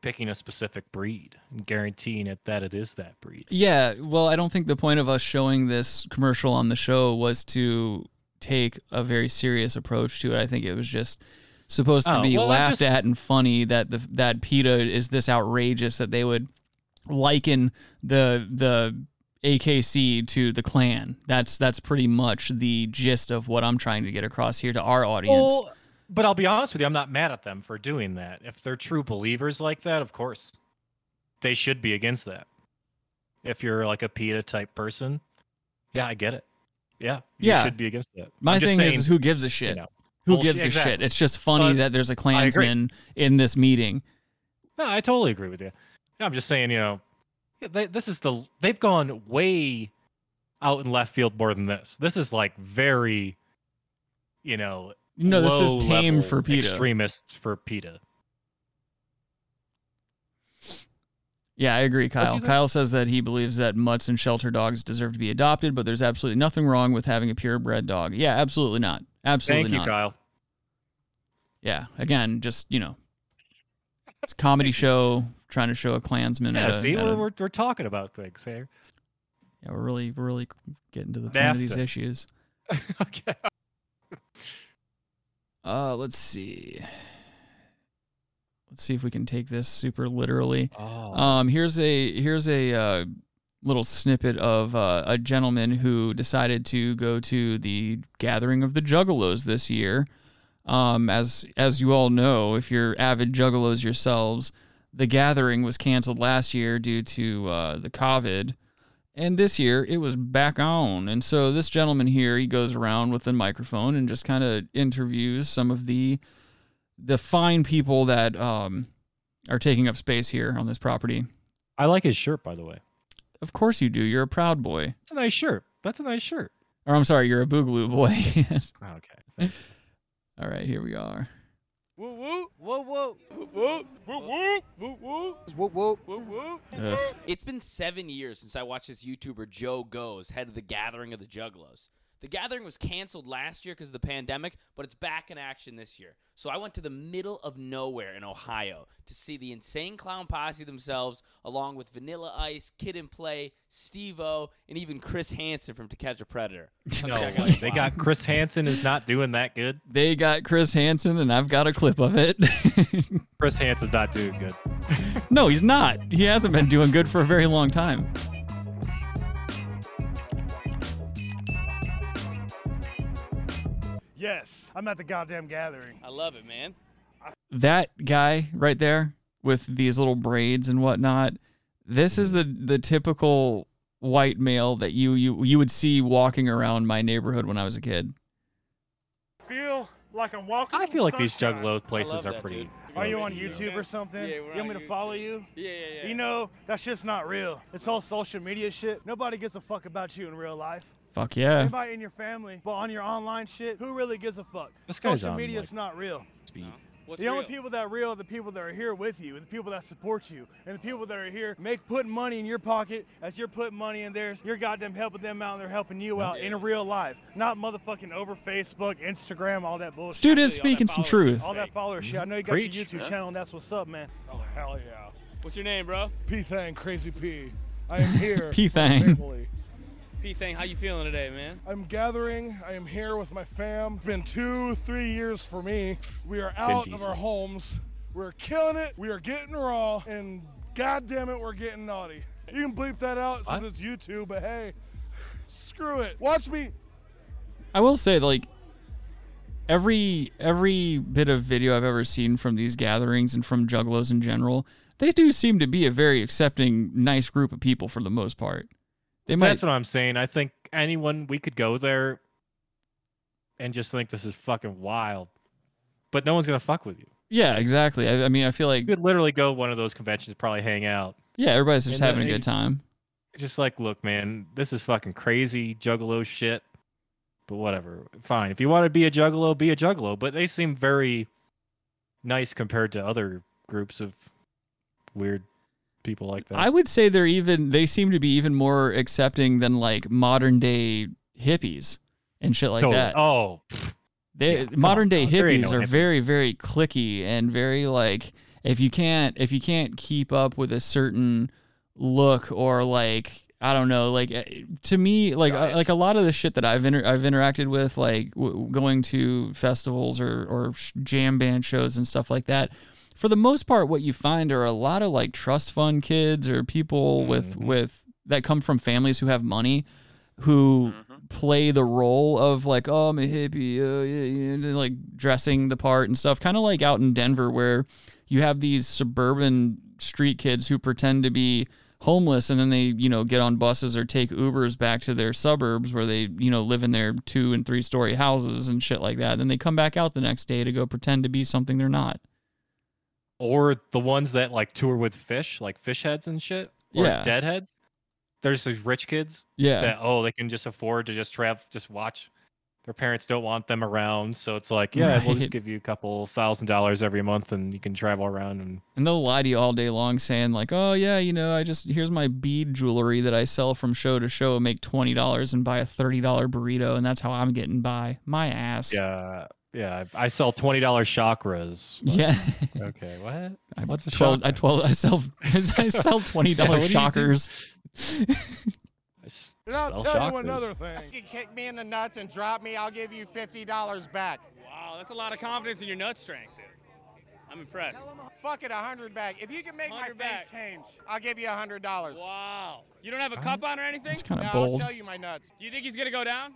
picking a specific breed and guaranteeing it that it is that breed. Yeah, well, I don't think the point of us showing this commercial on the show was to take a very serious approach to it. I think it was just supposed to Oh, be well, laughed just- at and funny that the that PETA is this outrageous that they would liken the the AKC to the Klan. That's that's pretty much the gist of what I'm trying to get across here to our audience. Well, but I'll be honest with you, I'm not mad at them for doing that. If they're true believers like that, of course, they should be against that. If you're like a PETA type person, yeah, I get it. Yeah, you Yeah. should be against that. My thing saying, is, is who gives a shit? know, who bullshit- gives a exactly. shit? It's just funny that there's a. Klansman in this meeting. No, I totally agree with you. I'm just saying, you know, they, this is the they've gone way out in left field more than this. This is like very, you know, No, this is tame for PETA. extremist for PETA. Yeah, I agree, Kyle. Kyle says that he believes that mutts and shelter dogs deserve to be adopted, but there's absolutely nothing wrong with having a purebred dog. Yeah, absolutely not. Absolutely not. Thank you. Kyle. Yeah, again, just you know, it's a comedy show trying to show a Klansman. Yeah, at a, see, at we're, a- we're we're talking about things here. yeah, we're really we're really getting to the point of these issues. (laughs) okay. Uh, let's see. Let's see if we can take this super literally. Oh. Um, here's a here's a uh, little snippet of uh, a gentleman who decided to go to the gathering of the Juggalos this year. Um, as as you all know, if you're avid Juggalos yourselves, the gathering was canceled last year due to uh, the COVID, and this year it was back on. And so this gentleman here, he goes around with a microphone and just kind of interviews some of the the fine people that um, are taking up space here on this property. I like his shirt, by the way. Of course you do. You're a proud boy. It's a nice shirt. That's a nice shirt. Or I'm sorry, you're a boogaloo boy. (laughs) Yes. Okay. All right, here we are. Woo woo woo woo woo woo It's been seven years since I watched this YouTuber Joe Goes head of the Gathering of the Juggalos. The gathering was canceled last year because of the pandemic, but it's back in action this year. So I went to the middle of nowhere in Ohio to see the Insane Clown Posse themselves, along with Vanilla Ice, Kid and Play, Steve O, and even Chris Hansen from To Catch a Predator. (laughs) No way. They got (laughs) Chris Hansen is not doing that good. They got Chris Hansen, and I've got a clip of it. (laughs) Chris Hansen's not doing good. no, he's not. He hasn't been doing good for a very long time. Yes, I'm at the goddamn gathering. I love it, man. That guy right there with these little braids and whatnot. This is the the typical white male that you you you would see walking around my neighborhood when I was a kid. Feel like I'm walking. I feel like these sunshine. juggalo places are that, pretty. dude. Are you on YouTube or something? Yeah, you we're want me to follow you? Yeah, yeah, yeah. You know, that shit's not real. It's all social media shit. Nobody gives a fuck about you in real life. Fuck yeah. Anybody in your family, but on your online shit, who really gives a fuck? This guy's social on, media like, is not real. What's the only people that are real are the people that are here with you, the people that support you, and the people that are here make putting money in your pocket as you're putting money in theirs. You're goddamn helping them out, and they're helping you out in real life, not motherfucking over Facebook, Instagram, all that bullshit. Dude is speaking some truth. All that follower shit. I know you got Preach. your YouTube Yeah. channel, and that's what's up, man. Oh, hell yeah. What's your name, bro? P Thang, Crazy P. I am (laughs) here. P-Thang. thankfully. P Thing, how you feeling today, man? I'm gathering. I am here with my fam. It's been two, three years for me. We are out of our homes. We're killing it. We are getting raw. And god damn it, we're getting naughty. You can bleep that out since What? it's YouTube, but hey, screw it. Watch me. I will say like every every bit of video I've ever seen from these gatherings and from juggalos in general, they do seem to be a very accepting, nice group of people for the most part. They might That's what I'm saying. I think anyone we could go there and just think this is fucking wild, but no one's gonna fuck with you. Yeah, exactly. I, I mean, I feel like You could literally go one of those conventions, probably hang out. yeah, everybody's just And then, having a good time. Just like, look, man, this is fucking crazy juggalo shit. But whatever, fine. If you want to be a juggalo, be a juggalo. But they seem very nice compared to other groups of weird people like that. I would say they're even they seem to be even more accepting than like modern day hippies and shit like Totally. that. Oh, They Yeah, modern on, day. Hippies no are very very clicky and very like if you can't if you can't keep up with a certain look or like I don't know like eh, to me like uh, like a lot of the shit that I've inter- I've interacted with like w- going to festivals or or jam band shows and stuff like that for the most part what you find are a lot of like trust fund kids or people with with that come from families who have money who play the role of like oh I'm a hippie uh, yeah, yeah, like dressing the part and stuff. Kind of like out in Denver where you have these suburban street kids who pretend to be homeless and then they you know get on buses or take Ubers back to their suburbs where they you know live in their two and three story houses and shit like that. And then they come back out the next day to go pretend to be something they're not or the ones that like tour with Phish, like Phish heads and shit, or Yeah. deadheads. There's these rich kids Yeah. that oh they can just afford to just travel, just watch their parents don't want them around, so it's like, yeah, we'll just give you a couple thousand dollars every month, and you can travel around and And they'll lie to you all day long saying like, "Oh yeah, you know, I just here's my bead jewelry that I sell from show to show, and make twenty dollars and buy a thirty dollar burrito, and that's how I'm getting by." My ass. yeah, yeah. I sell twenty dollars chakras. What? Yeah. Okay, what? (laughs) I What's a twelve? I chakra? twelve. I sell. (laughs) I sell (laughs) twenty Yeah, dollars what do you do? shockers. And I'll Sell tell you another thing. You kick me in the nuts and drop me, I'll give you $50 back. Wow, that's a lot of confidence in your nut strength, dude. I'm impressed. Fuck it, a hundred back. If you can make my 100 face back. change, I'll give you a hundred dollars. Wow. You don't have a cup on or anything? That's kinda no, bold. I'll show you my nuts. Do you think he's gonna go down?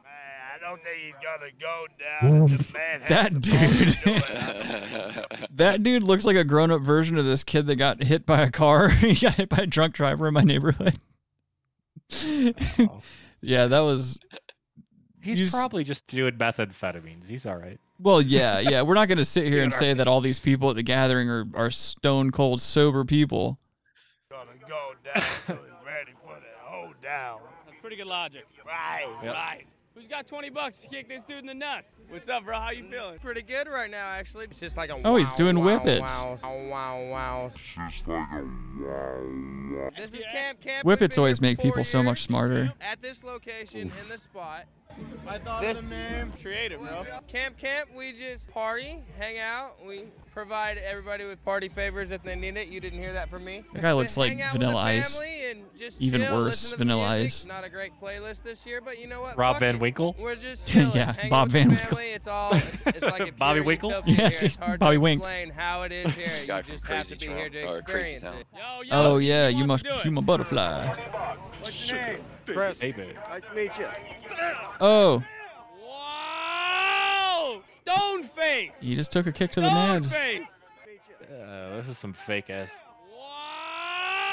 I don't think he's gonna go down. The man That dude. (laughs) (laughs) that dude looks like a grown up version of this kid that got hit by a car. (laughs) he got hit by a drunk driver in my neighborhood. yeah, that was. He's, He's- probably just doing methamphetamines. He's all right. Well, yeah, yeah. We're not going to sit here and say that all these people at the gathering are, are stone cold sober people. gonna go down till he's ready for the hold down. That's pretty good logic. Right, Yep. Right. Who's got 20 bucks to kick this dude in the nuts? What's up, bro? How you feeling? Pretty good right now, actually. It's just like a Oh, he's wow, doing wow, whippets. Wow, wow, wow. This is Camp Camp. Whippets always make people so much smarter. At this location, in the spot. I thought This- of the name. Creative, bro. Camp Camp, we just party, hang out. We provide everybody with party favors if they need it. You didn't hear that from me. That guy looks like Vanilla Ice. and just Even chill, worse, listen to the Vanilla music. Ice. Not a great playlist this year, but you know what? Rob Fuck Van it. Winkle? We're just (laughs) Yeah, chilling, hanging Bob Van Winkle. family. It's all. It's, it's like a (laughs) Bobby Winkle? Yeah, here. It's hard Bobby to Winks. explain how it is here. Guy you from just have to be here to Town, or Crazy experience it. Yo, yo. Oh yeah, you must to do it? you my butterfly. What's your name? Chris. Hey, babe. Nice to meet you. Oh, Wow! Stone face! he just took a kick to the Stone nads. face! Uh, this is some fake ass Wow!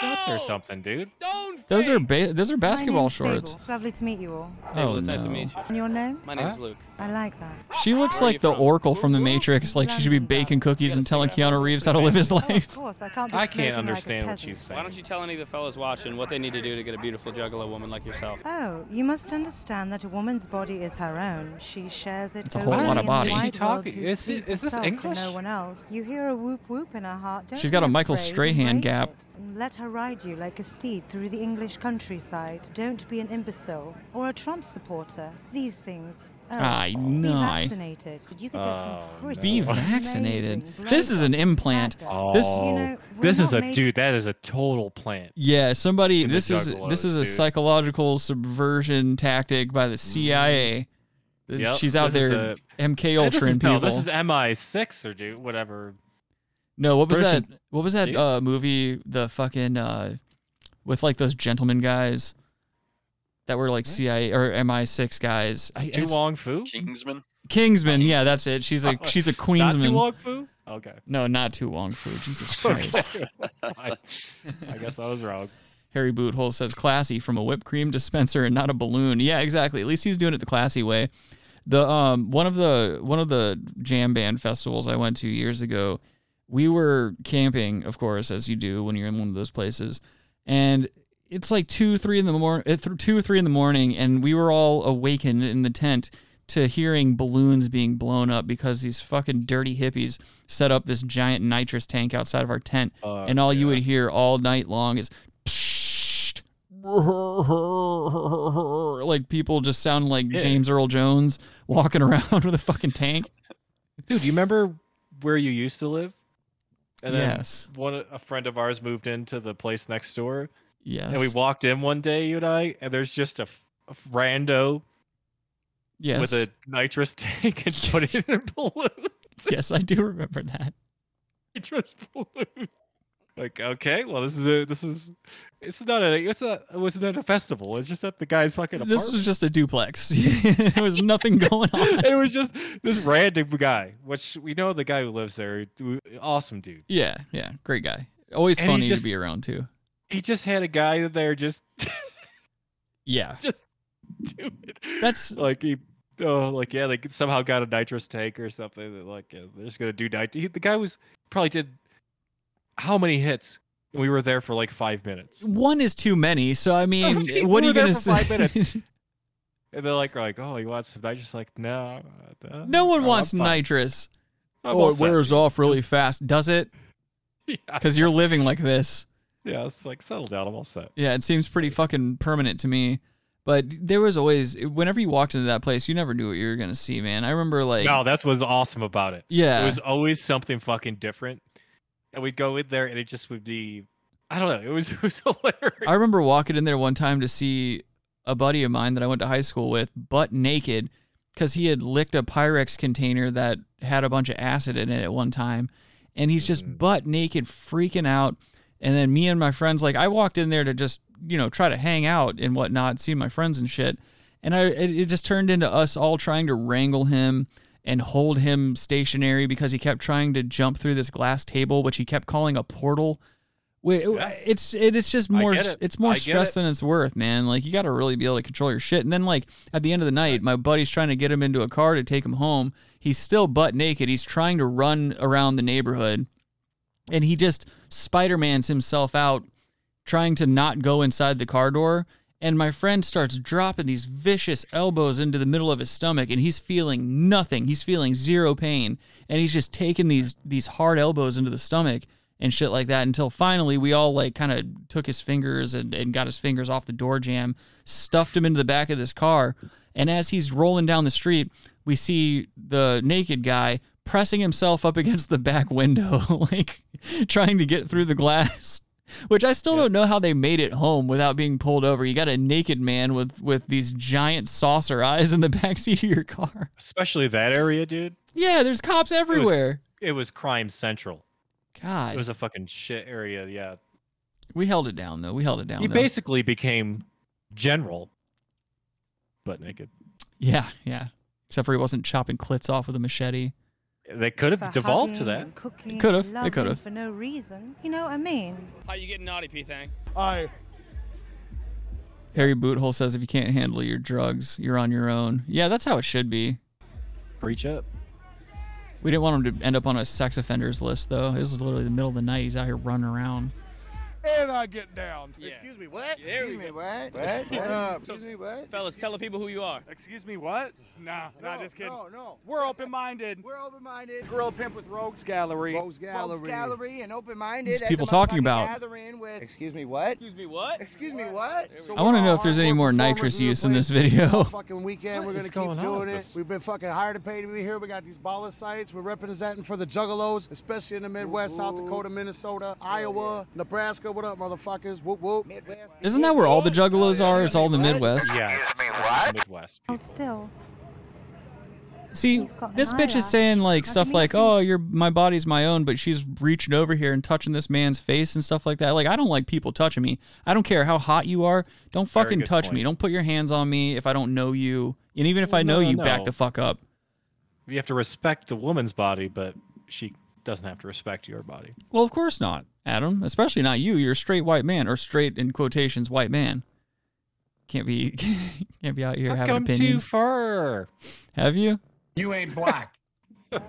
Nuts or something, dude. Stone face! Those are ba- those are basketball shorts. It's lovely to meet you all. Oh it's nice to no. meet you. And your name? My name's Huh? Luke. I like that. She looks Where are like you the from? Oracle from the Matrix. Like she should be baking cookies and telling Keanu Reeves how to live his Oh, life. of course, I can't be I smoking can't like a understand what peasant. she's Why saying. don't you tell any of the fellas watching what they need to do to get a beautiful juggalo woman like yourself? Oh, you must understand that a woman's body is her own. She shares it It's a whole only lot of in body. the Is she wide talking- to is it- please is this English? no one else. You hear a whoop whoop in her heart. Don't She's be got a Michael afraid, Strahan embrace gap. it, and Let her ride you like a steed through the English countryside. Don't be an imbecile or a Trump supporter. These things. Oh, I Be know. vaccinated. You could get some Oh, pretty Be no. vaccinated. amazing This is an blowjobs, implant. fat Oh, guys. You know, we're this is not a made- dude. That is a total plant. Yeah, somebody. In the This is this juggalos, is a dude. psychological subversion tactic by the mm-hmm. CIA. Yep, She's out this is there a- MK Hey, this Ultra is, people. no, this is MI6 or dude, whatever. No, what was person- that? What was that Dude. uh, movie? The fucking uh, with like those gentleman guys that were like CIA or MI6 guys. I, Tu it's- Wong Foo? Kingsman. Kingsman. Yeah, that's it. She's a she's a Not Tu Queensman. Wong Foo? Okay. No, not Too Wong Foo. Jesus (laughs) Christ. (laughs) I, I guess I was wrong. Harry Boothole says classy from a whipped cream dispenser and not a balloon. Yeah, exactly. At least he's doing it the classy way. The um one of the one of the jam band festivals I went to years ago, we were camping, of course, as you do when you're in one of those places, and it's like two, three in the morning, eh, two or three in the morning, and we were all awakened in the tent to hearing balloons being blown up because these fucking dirty hippies set up this giant nitrous tank outside of our tent, Oh, and all you would hear all night long is (laughs) like people just sound like Yeah. James Earl Jones walking (laughs) around with a fucking tank. Dude, do you remember where you used to live? And then Yes. one a friend of ours moved into the place next door. Yes. And we walked in one day, you and I, and there's just a rando Yes. with a nitrous (laughs) tank and put it in balloons. yes, I do remember that. (laughs) nitrous balloon. Like, okay, well, this is a this is it's not a it's a it wasn't at a festival. It's just at the guy's fucking apartment. This was just a duplex. (laughs) there was nothing going on. (laughs) it was just this random guy, which we know the guy who lives there. Awesome dude. Yeah, yeah, great guy. Always And funny just- to be around too. He just had a guy there just Yeah. (laughs) just do it. That's like he oh like yeah, like somehow got a nitrous tank or something. That like yeah, they're just gonna do nit. He, the guy was probably did how many hits? We were there for like five minutes. One is too many, so I (laughs) mean, We what are you gonna say? five minutes. (laughs) And they're like, like, oh, you want some nitrous? Like, no. uh, No one wants nitrous. Oh, it set. wears off really fast. Does it? (laughs) Yeah. Because you're living like this. Yeah, it's like settle down. I'm all set. Yeah, it seems pretty fucking permanent to me. But there was always, whenever you walked into that place, you never knew what you were gonna see, man. I remember like, no, that's what's awesome about it. Yeah. it was always something fucking different, and we'd go in there, and it just would be, I don't know, it was (laughs) it was hilarious. I remember walking in there one time to see a buddy of mine that I went to high school with, butt naked, because he had licked a Pyrex container that had a bunch of acid in it at one time, and he's just mm. butt naked, freaking out. And then me and my friends, like, I walked in there to just, you know, try to hang out and whatnot, see my friends and shit. And I, it, it just turned into us all trying to wrangle him and hold him stationary because he kept trying to jump through this glass table, which he kept calling a portal. It's it, it's just more it. it's more stress it. than it's worth, man. Like you got to really be able to control your shit. And then like at the end of the night, my buddy's trying to get him into a car to take him home. He's still butt naked. He's trying to run around the neighborhood, and he just Spider Man's himself out, trying to not go inside the car door. And my friend starts dropping these vicious elbows into the middle of his stomach, and he's feeling nothing. He's feeling zero pain, and he's just taking these these hard elbows into the stomach and shit like that until finally we all like kind of took his fingers and, and got his fingers off the door jam, stuffed him into the back of this car. And as he's rolling down the street, we see the naked guy pressing himself up (laughs) against the back window, (laughs) like trying to get through the glass. Which I still don't know how they made it home without being pulled over. You got a naked man with with these giant saucer eyes in the (laughs) backseat of your car. Especially that area, dude. Yeah, there's cops It was- everywhere. It was, crime central. God, It was a fucking shit area. Yeah, we held it down though. We held it down. he though. basically became general, but naked. Yeah, yeah. Except for he wasn't chopping clits off with a machete. They could have devolved to that. and Cooking, Could've, and they could've. For no reason. You know what I mean? How you getting naughty, P Thang? I Harry Boothole says if you can't handle your drugs, you're on your own. Yeah, that's how it should be. Preach up. We didn't want him to end up on a sex offenders list though. It was literally the middle of the night. He's out here running around. And I get down. Excuse me, what? There Excuse me, go. what? What? What? Uh, Excuse me, what? Fellas, tell the people who you are. Excuse me, what? Nah, nah, just kidding. No, no. We're open-minded. We're open-minded. Squirrel Pimp with Rogues Gallery. Rogues Gallery. Rogues Gallery and open-minded. These people talking about- Gathering with. Excuse me, what? Excuse me, what? Excuse me, what? So I want to know if there's any more nitrous use in this video. fucking weekend. we're gonna keep doing it. We've been fucking hired and paid to be here. We got these baller sites. We're representing for the Juggalos, especially in the Midwest, South Dakota, Minnesota, Iowa, Nebraska. What up, motherfuckers? Whoop whoop. Midwest. Isn't that where all the juggalos are? It's all in the Midwest. Yeah, it's Midwest. Hold still. See, You've got an this bitch is eyelash. saying like stuff like, think- "Oh, your my body's my own," but she's reaching over here and touching this man's face and stuff like that. Like, I don't like people touching me. I don't care how hot you are. Don't Very fucking good touch me. Don't put your hands on me if I don't know you. And even if I Well, know no, you, no. back the fuck up. You have to respect the woman's body, but she doesn't have to respect your body. Well, of course not, Adam. Especially not you. You're a straight white man, or straight in quotations white man. Can't be (laughs) can't be out here I've having come too opinions. far. Have you? You ain't black. (laughs)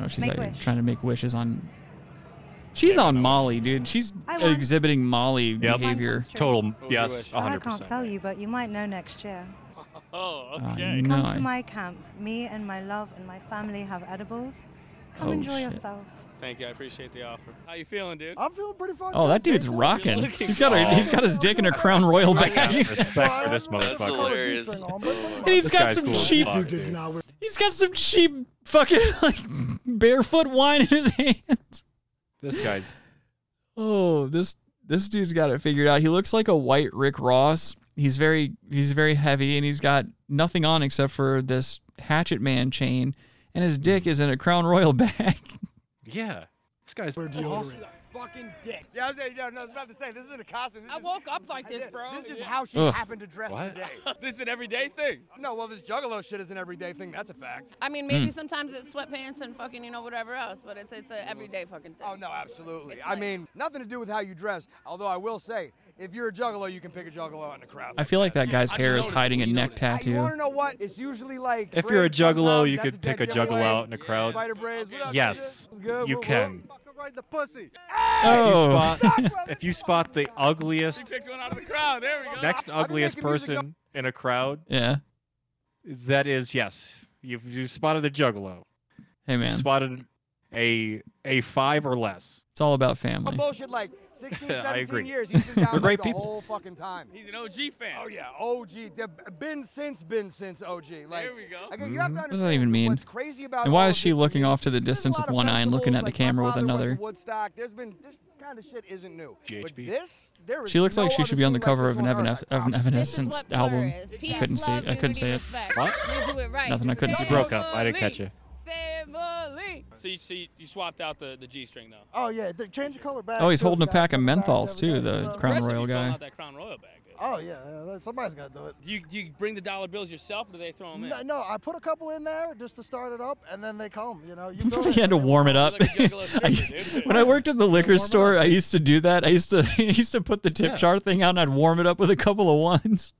Oh, she's Make out here trying to make wishes on. She's on Molly, dude. She's exhibiting Molly Yep. behavior. Total, yes, wish? Well, I 100%. can't tell you, but you might know next year. (laughs) Oh, Uh, okay. no, Come I- to my camp. Me and my love and my family have edibles. Come Oh, enjoy shit. yourself. Thank you. I appreciate the offer. How you feeling, dude? I'm feeling pretty fucking. Oh, that dude's rocking. He's got a he's got his dick in a Crown Royal I bag. respect for this motherfucker. hilarious. And he's This got guy's some cool as cheap fuck, Dude dude. he's got some cheap fucking (laughs) like barefoot wine in his hands. This guy's Oh, this this dude's got it figured out. He looks like a white Rick Ross. He's very he's very heavy and he's got nothing on except for this hatchet man chain and his dick is in a Crown Royal (laughs) bag. Yeah. This guy's Wear awesome. deodorant. Fucking dick. Yeah, I was, no, no, I was about to say, this isn't a costume. This I is- woke up like this, bro. This is just Yeah. how she Ugh. happened to dress What? today. (laughs) this is an everyday thing. No, well, this juggalo shit is an everyday thing. That's a fact. I mean, maybe hmm. sometimes it's sweatpants and fucking, you know, whatever else, but it's it's a everyday fucking thing. Oh, no, absolutely. I mean, nothing to do with how you dress. Although I will say, if you're a juggalo, you can pick a juggalo out in a crowd. I feel like that guy's hair is hiding a neck noticed. Uh, You tattoo. want to know what? It's usually like. If you're a juggalo, you could pick a juggalo out in a crowd. Spider braids. Yes, nigga? What's good? you can. whoop. The pussy. Oh. If you spot, if you spot the ugliest, picked one out of the crowd. There we go. next ugliest person in a crowd, Yeah. that is yes. You've you spotted a juggalo. Hey You man, spotted a a five or less. it's all about A family. bullshit like 16, (laughs) 17 I agree. years. He's been (laughs) down like great the people. whole fucking time. He's an OG fan. Oh yeah, OG. They've been since, been since OG. Like, There we go. Again, you have to mm-hmm. What does that even mean? What's crazy about And why is she looking off to the distance with one eye and looking at the like my camera with father went to another? Woodstock. There's been this kind of shit isn't new. But GHB. this, there is She looks no like she should be on the scene like cover of an Evan- Earth, I Evan- Evanescence This is what album. I Couldn't see. love, I couldn't unity, say it. What? You do it right. Nothing. I couldn't You say. broke up. I didn't catch you. Family. So you, so you, you swapped out the, the G string though. Oh yeah, they change the color back. Oh, he's holding a pack of put it back menthols too. The? Crown Royal guy. out that Crown Royal bag. Oh yeah, yeah, somebody's got to do it. Do you, do you bring the dollar bills yourself, or do they throw them in? No, no, I put a couple in there just to start it up, and then they come. You know, you (laughs) he throw had to warm it up. You're like stripper, (laughs) dude. (laughs) when I worked in the liquor store, I used to do that. I used to I used to put the tip Yeah. jar thing out and I'd warm it up with a couple of ones.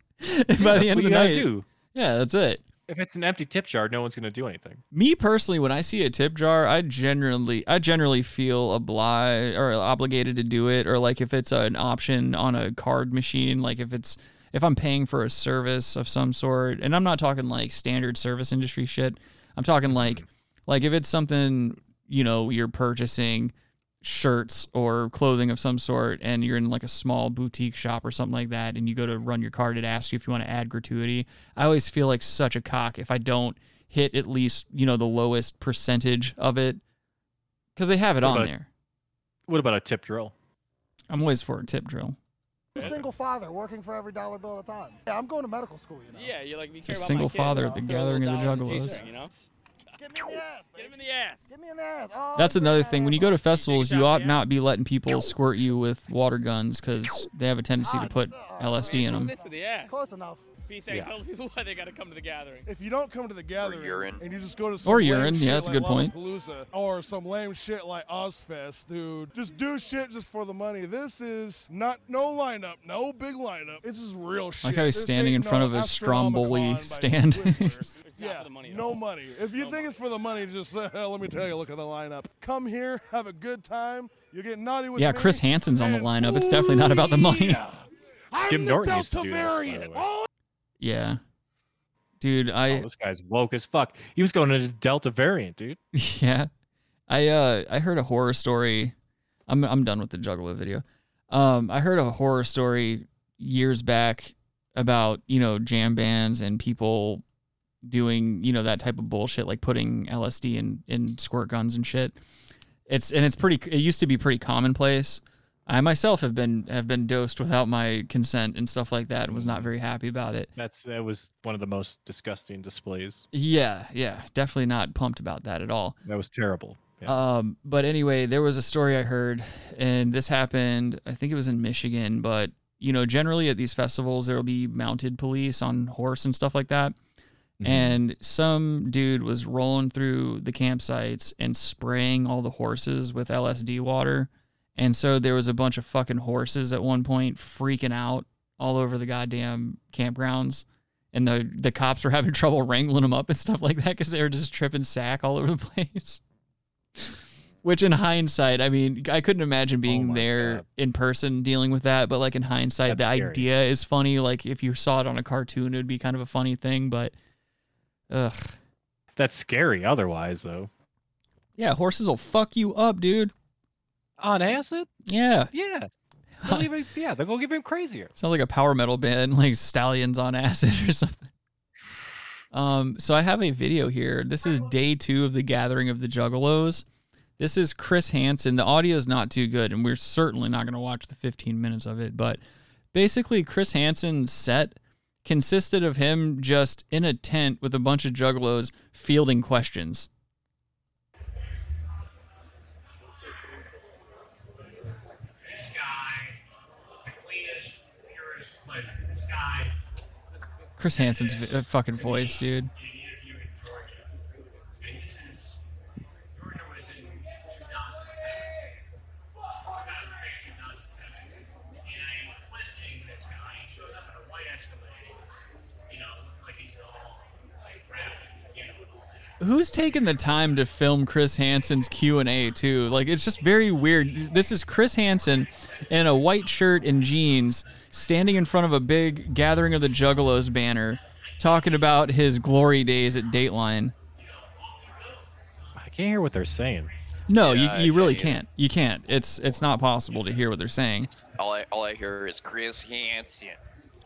and by the end of the night, do. yeah, that's it. If it's an empty tip jar, no one's gonna do anything. Me personally, when I see a tip jar, I generally I generally feel obliged or obligated to do it, or like if it's an option on a card machine, like if it's if I'm paying for a service of some sort, and I'm not talking like standard service industry shit. I'm talking like mm-hmm. like if it's something you know you're purchasing shirts or clothing of some sort and you're in like a small boutique shop or something like that and you go to run your card it asks you if you want to add gratuity i always feel like such a cock if i don't hit at least you know the lowest percentage of it because they have it What on about- there What about a tip drill? i'm always for a tip drill I'm a single father working for every dollar bill at a time. Yeah, I'm going to medical school. You know. Yeah, you're like, you It's a single my father I'll at the gathering of the dollar in Juggalos. You know? Get me in the ass, Get him in the ass. Get me in the ass. Oh, that's another thing when you go to festivals you ought not be letting people squirt you with water guns because they have a tendency to oh, put lsd in them This to the ass. Close enough. Be thank Yeah. tell people why they got to come to the gathering. If you don't come to the gathering urine. and you just go to some Or lame urine, yeah, shit that's a like good point. Or some lame shit like Ozzfest, dude, just do shit just for the money. This is not no lineup, no big lineup. This is real shit. like how he's This standing in front no of a Astronomicon stromboli by (laughs) stand Twizzler. (laughs) yeah, no money. If you think it's for the money, just uh, (laughs) let me tell you, look at the lineup. Come here, have a good time. You get naughty with yeah me. chris hansen's on the lineup it's definitely not about the money I'm Jim the Norton used to Delta do this, by the variant. way. Oh, yeah dude Oh, i this guy's woke as fuck. He was going into Delta variant, dude. (laughs) Yeah. I uh I heard a horror story. I'm I'm done with the Juggalo video. Um I heard a horror story years back about, you know, jam bands and people doing, you know, that type of bullshit like putting LSD in in squirt guns and shit. It's and it's pretty it used to be pretty commonplace. I myself have been have been dosed without my consent and stuff like that and was not very happy about it. That's that was one of the most disgusting displays. Yeah, yeah, definitely not pumped about that at all. That was terrible. Um, but anyway, there was a story I heard, and this happened. I think it was in Michigan, but you know, generally at these festivals, there will be mounted police on horse and stuff like that. And some dude was rolling through the campsites and spraying all the horses with LSD water. And so there was a bunch of fucking horses at one point freaking out all over the goddamn campgrounds. And the, the cops were (laughs) having trouble wrangling them up and stuff like that because they were just tripping sack all over the (laughs) place. Which in hindsight, I mean, I couldn't imagine being oh there in person dealing with that. But like in hindsight, That's the scary. idea is funny. Like if you saw it on a cartoon, it would be kind of a funny thing. But, ugh, That's scary otherwise, though. yeah, horses will fuck you up, dude. On acid? Yeah, Yeah. They'll even, yeah, they'll go give him crazier. sounds like a power metal band, (laughs) like Stallions on acid or something. Um, so I have a video here. This is day two of the gathering of the Juggalos. This is Chris Hansen. The audio is not too good, and we're certainly not going to watch the 15 minutes of it. But basically, Chris Hansen's set consisted of him just in a tent with a bunch of Juggalos fielding questions. Rapping, you know, and all that. Who's taking the time to film Chris Hansen's Q and A too? Like it's just very weird. This is Chris Hansen in a white shirt and jeans standing in front of a big gathering of the Juggalos banner, talking about his glory days at Dateline. I can't hear what they're saying. No, Yeah, you, you really can't can't. You can't. It's it's not possible to hear what they're saying. All I all I hear is Chris Hansen.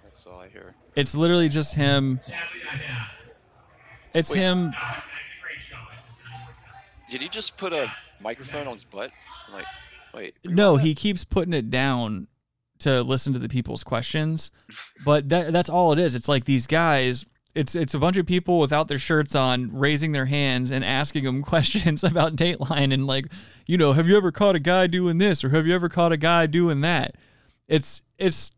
That's all I hear. It's literally just him. It's Wait. him. Did he just put a microphone on his butt? I'm like, wait. No, he keeps putting it down to listen to the people's questions. But that that's all it is. It's like these guys. It's it's a bunch of people without their shirts on, raising their hands and asking them (laughs) questions about Dateline and like, you know, have you ever caught a guy doing this or have you ever caught a guy doing that? It's it's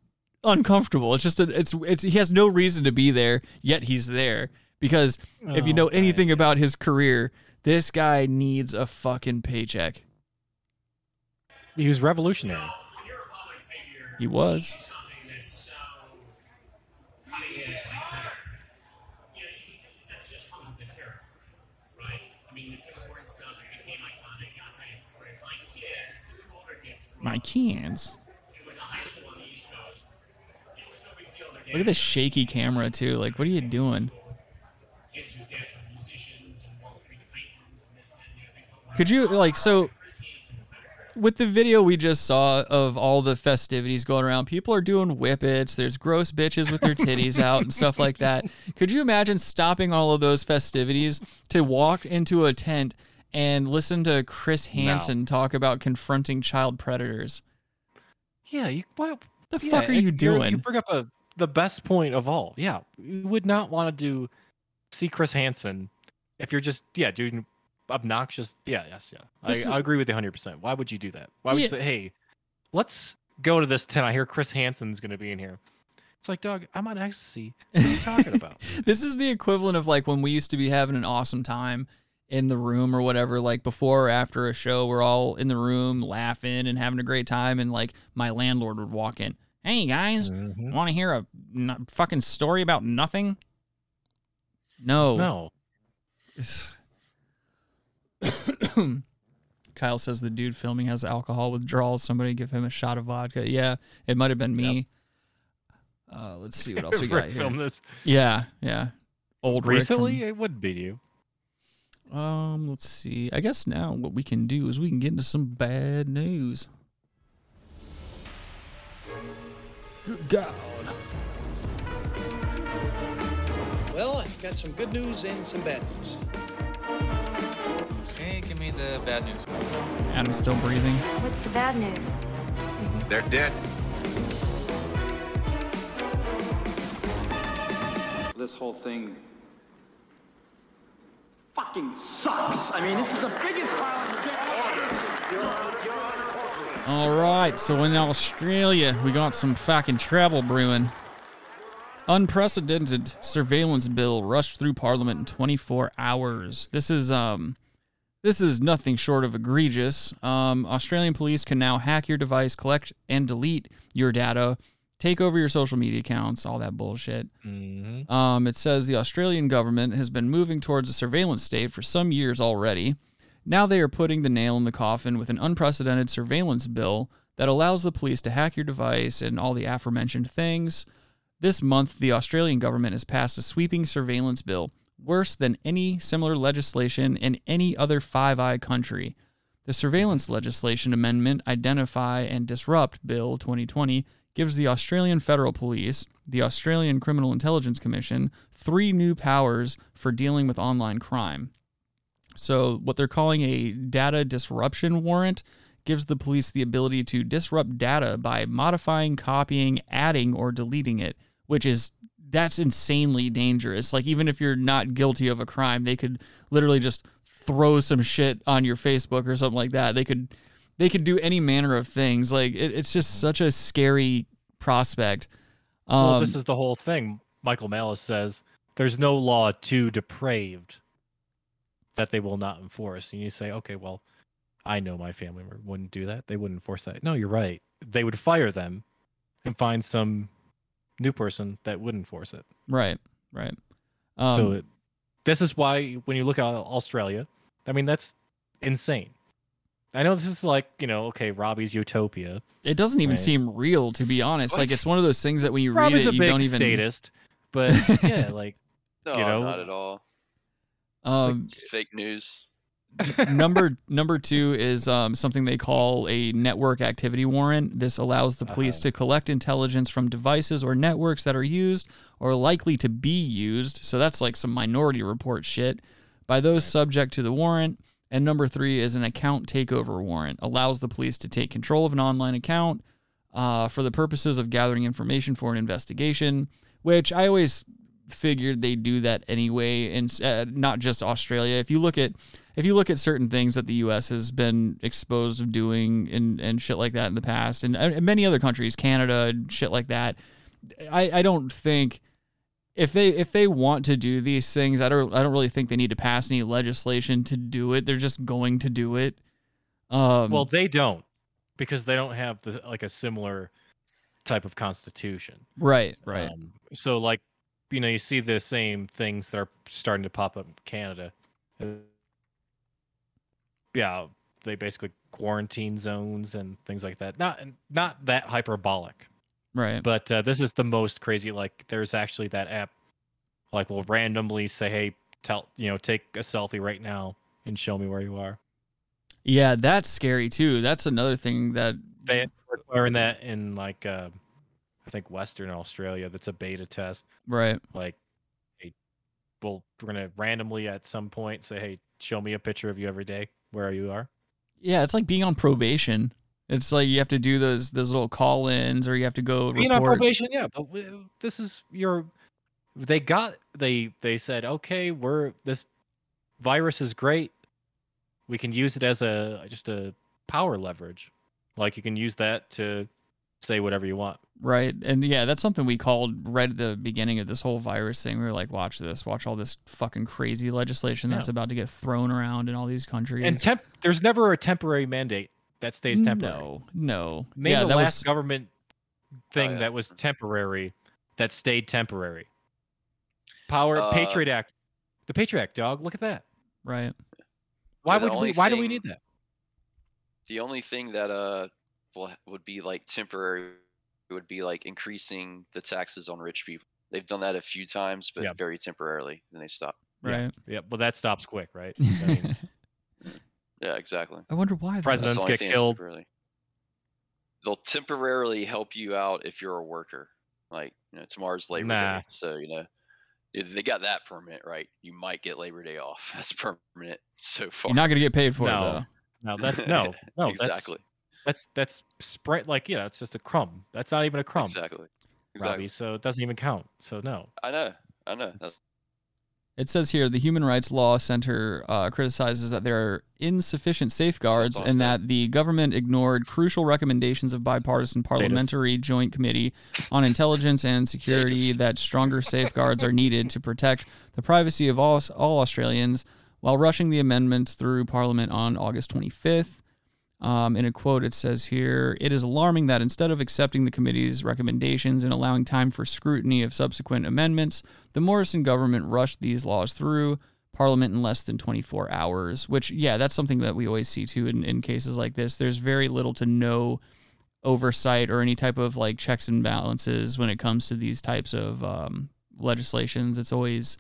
uncomfortable. It's just a, it's it's he has no reason to be there, yet he's there because if you Oh, know anything about his career, this guy needs a fucking paycheck. He was revolutionary. He was. My kids, Look at the shaky camera too. Like, what are you doing? Could you like so? With the video we just saw of all the festivities going around, people are doing whippets. There's gross bitches with their titties out and stuff like that. (laughs) Could you imagine stopping all of those festivities to walk into a tent and listen to Chris Hansen talk about confronting child predators? Yeah, you what the yeah, fuck are you doing? You bring up a the best point of all. Yeah, you would not want to do see Chris Hansen if you're just yeah doing obnoxious. Yeah, yes, yeah. I, is- I agree with you 100. percent Why would you do that? Why would you say, hey, let's go to this tent? I hear Chris Hansen's going to be in here. It's like, dog, I'm on ecstasy. What are you talking about? (laughs) this is the equivalent of like when we used to be having an awesome time in the room or whatever like before or after a show we're all in the room laughing and having a great time and like my landlord would walk in hey guys mm-hmm. want to hear a n- fucking story about nothing no No. (coughs) kyle says the dude filming has alcohol withdrawals somebody give him a shot of vodka yeah it might have been me uh, let's see (laughs) what else we got Rick here. filmed this. yeah yeah old Rick from- Recently, it would be you. Um, let's see. I guess now what we can do is we can get into some bad news. Good God. Well, I've got some good news and some bad news. Okay, give me the bad news. Adam's still breathing. What's the bad news? They're dead. This whole thing fucking sucks. I mean, this is the biggest pile of shit. All right, so in Australia, we got some fucking trouble brewing. Unprecedented surveillance bill rushed through Parliament in 24 hours. This is um, this is nothing short of egregious. Um, Australian police can now hack your device, collect and delete your data, take over your social media accounts, all that bullshit. Mm-hmm. Um, it says the Australian government has been moving towards a surveillance state for some years already. Now they are putting the nail in the coffin with an unprecedented surveillance bill that allows the police to hack your device and all the aforementioned things. This month, the Australian government has passed a sweeping surveillance bill, worse than any similar legislation in any other Five Eye country. The Surveillance Legislation Amendment Identify and Disrupt Bill 2020 gives the Australian Federal Police, the Australian Criminal Intelligence Commission, three new powers for dealing with online crime. So, what they're calling a data disruption warrant gives the police the ability to disrupt data by modifying, copying, adding, or deleting it, which is that's insanely dangerous. Like even if you're not guilty of a crime, they could literally just throw some shit on your Facebook or something like that. They could they could do any manner of things. Like it, it's just such a scary prospect. Um, well, this is the whole thing. Michael Malice says there's no law too depraved that they will not enforce. And you say, okay, well, I know my family wouldn't do that. They wouldn't enforce that. No, you're right. They would fire them and find some new person that would enforce it. right, right. so Um, it, this is why when you look at Australia, I mean that's insane. I know this is like you know, okay, Robbie's Utopia. It doesn't even right? seem real, to be honest. Like it's one of those things that when you read it, a you big don't even. statist, but (laughs) yeah, like No, you know, not at all. Um, It's fake news. Number (laughs) number two is um, something they call a network activity warrant. This allows the police to collect intelligence from devices or networks that are used or likely to be used. So that's like some minority report shit by those subject to the warrant. And number three is an account takeover warrant. Allows the police to take control of an online account uh, for the purposes of gathering information for an investigation. Which I always figured they do that anyway, and uh, not just Australia. If you look at if you look at certain things that the U.S. has been exposed of doing and and shit like that in the past, and, and many other countries, Canada, and shit like that, I I don't think if they if they want to do these things, I don't I don't really think they need to pass any legislation to do it. They're just going to do it. Um, well, they don't because they don't have the like a similar type of constitution. right, right. Um, so like, you know, you see the same things that are starting to pop up in Canada. Yeah, they basically quarantine zones and things like that. Not not that hyperbolic, Right. but uh, this is the most crazy. Like, there's actually that app, like, will randomly say, "Hey, tell you know, take a selfie right now and show me where you are." Yeah, that's scary too. That's another thing that They in that in like, uh, I think Western Australia. That's a beta test. Right. Like, hey, well, we're gonna randomly at some point say, "Hey, show me a picture of you every day where you are." Yeah, it's like being on probation. It's like you have to do those those little call-ins, or you have to go Being on probation, yeah, but w- this is your. They got they they said, okay, we're this virus is great. We can use it as a just a power leverage. Like you can use that to say whatever you want. Right. And yeah, that's something we called right at the beginning of this whole virus thing. We were like, watch this, watch all this fucking crazy legislation that's Yeah. about to get thrown around in all these countries. And temp, there's never a temporary mandate that stays temporary. No, no. Name yeah, the that last was government thing yeah. that was temporary that stayed temporary. Power Uh, Patriot Act. The Patriot Act, dog. Look at that. right. Why Yeah, would we only why do we need that? The only thing that uh will, would be like temporary it would be like increasing the taxes on rich people. They've done that a few times, but Yeah. very temporarily, and they stop. Yeah. Yeah, but that stops quick, right? (laughs) I mean, Yeah, exactly. I wonder why. the Presidents get killed. temporarily. They'll temporarily help you out if you're a worker. Like you know, tomorrow's Labor Nah. Day, so you know if they got that permanent, right? You might get Labor Day off. (laughs) That's permanent so far. You're not gonna get paid for it no, though. no, that's no, (laughs) no, exactly, That's that's spread like yeah, it's just a crumb. That's not even a crumb, exactly, Robbie. exactly. So it doesn't even count. So no. I know, I know. That's It says here the Human Rights Law Center uh, criticizes that there are insufficient safeguards and that the government ignored crucial recommendations of bipartisan parliamentary joint committee on intelligence and security that stronger safeguards are needed to protect the privacy of all, all Australians while rushing the amendments through Parliament on August 25th. Um, in a quote, it says here It is alarming that instead of accepting the committee's recommendations and allowing time for scrutiny of subsequent amendments, the Morrison government rushed these laws through Parliament in less than 24 hours, which, yeah, that's something that we always see too in, in cases like this. There's very little to no oversight or any type of like checks and balances when it comes to these types of um, legislations. It's always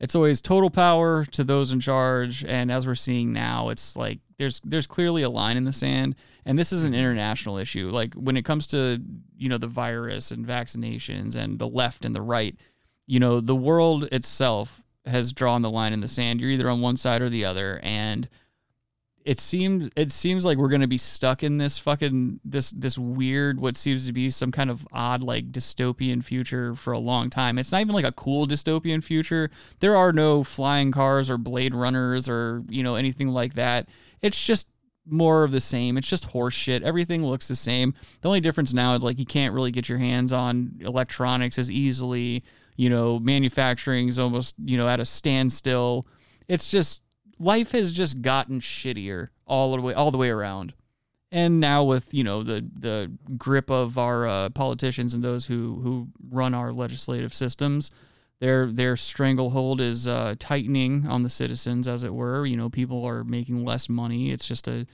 it's always total power to those in charge and as we're seeing now it's like there's there's clearly a line in the sand and this is an mm-hmm. international issue like when it comes to you know the virus and vaccinations and the left and the right you know the world itself has drawn the line in the sand you're either on one side or the other and it seems it seems like we're going to be stuck in this fucking this this weird what seems to be some kind of odd like dystopian future for a long time. It's not even like a cool dystopian future. There are no flying cars or blade runners or you know anything like that. It's just more of the same. It's just horse shit. Everything looks the same. The only difference now is like you can't really get your hands on electronics as easily. You know, manufacturing is almost you know at a standstill. It's just life has just gotten shittier all the way all the way around. And now with you know the the grip of our uh, politicians and those who who run our legislative systems, their their stranglehold is uh, tightening on the citizens, as it were. You know, people are making less money. It's just a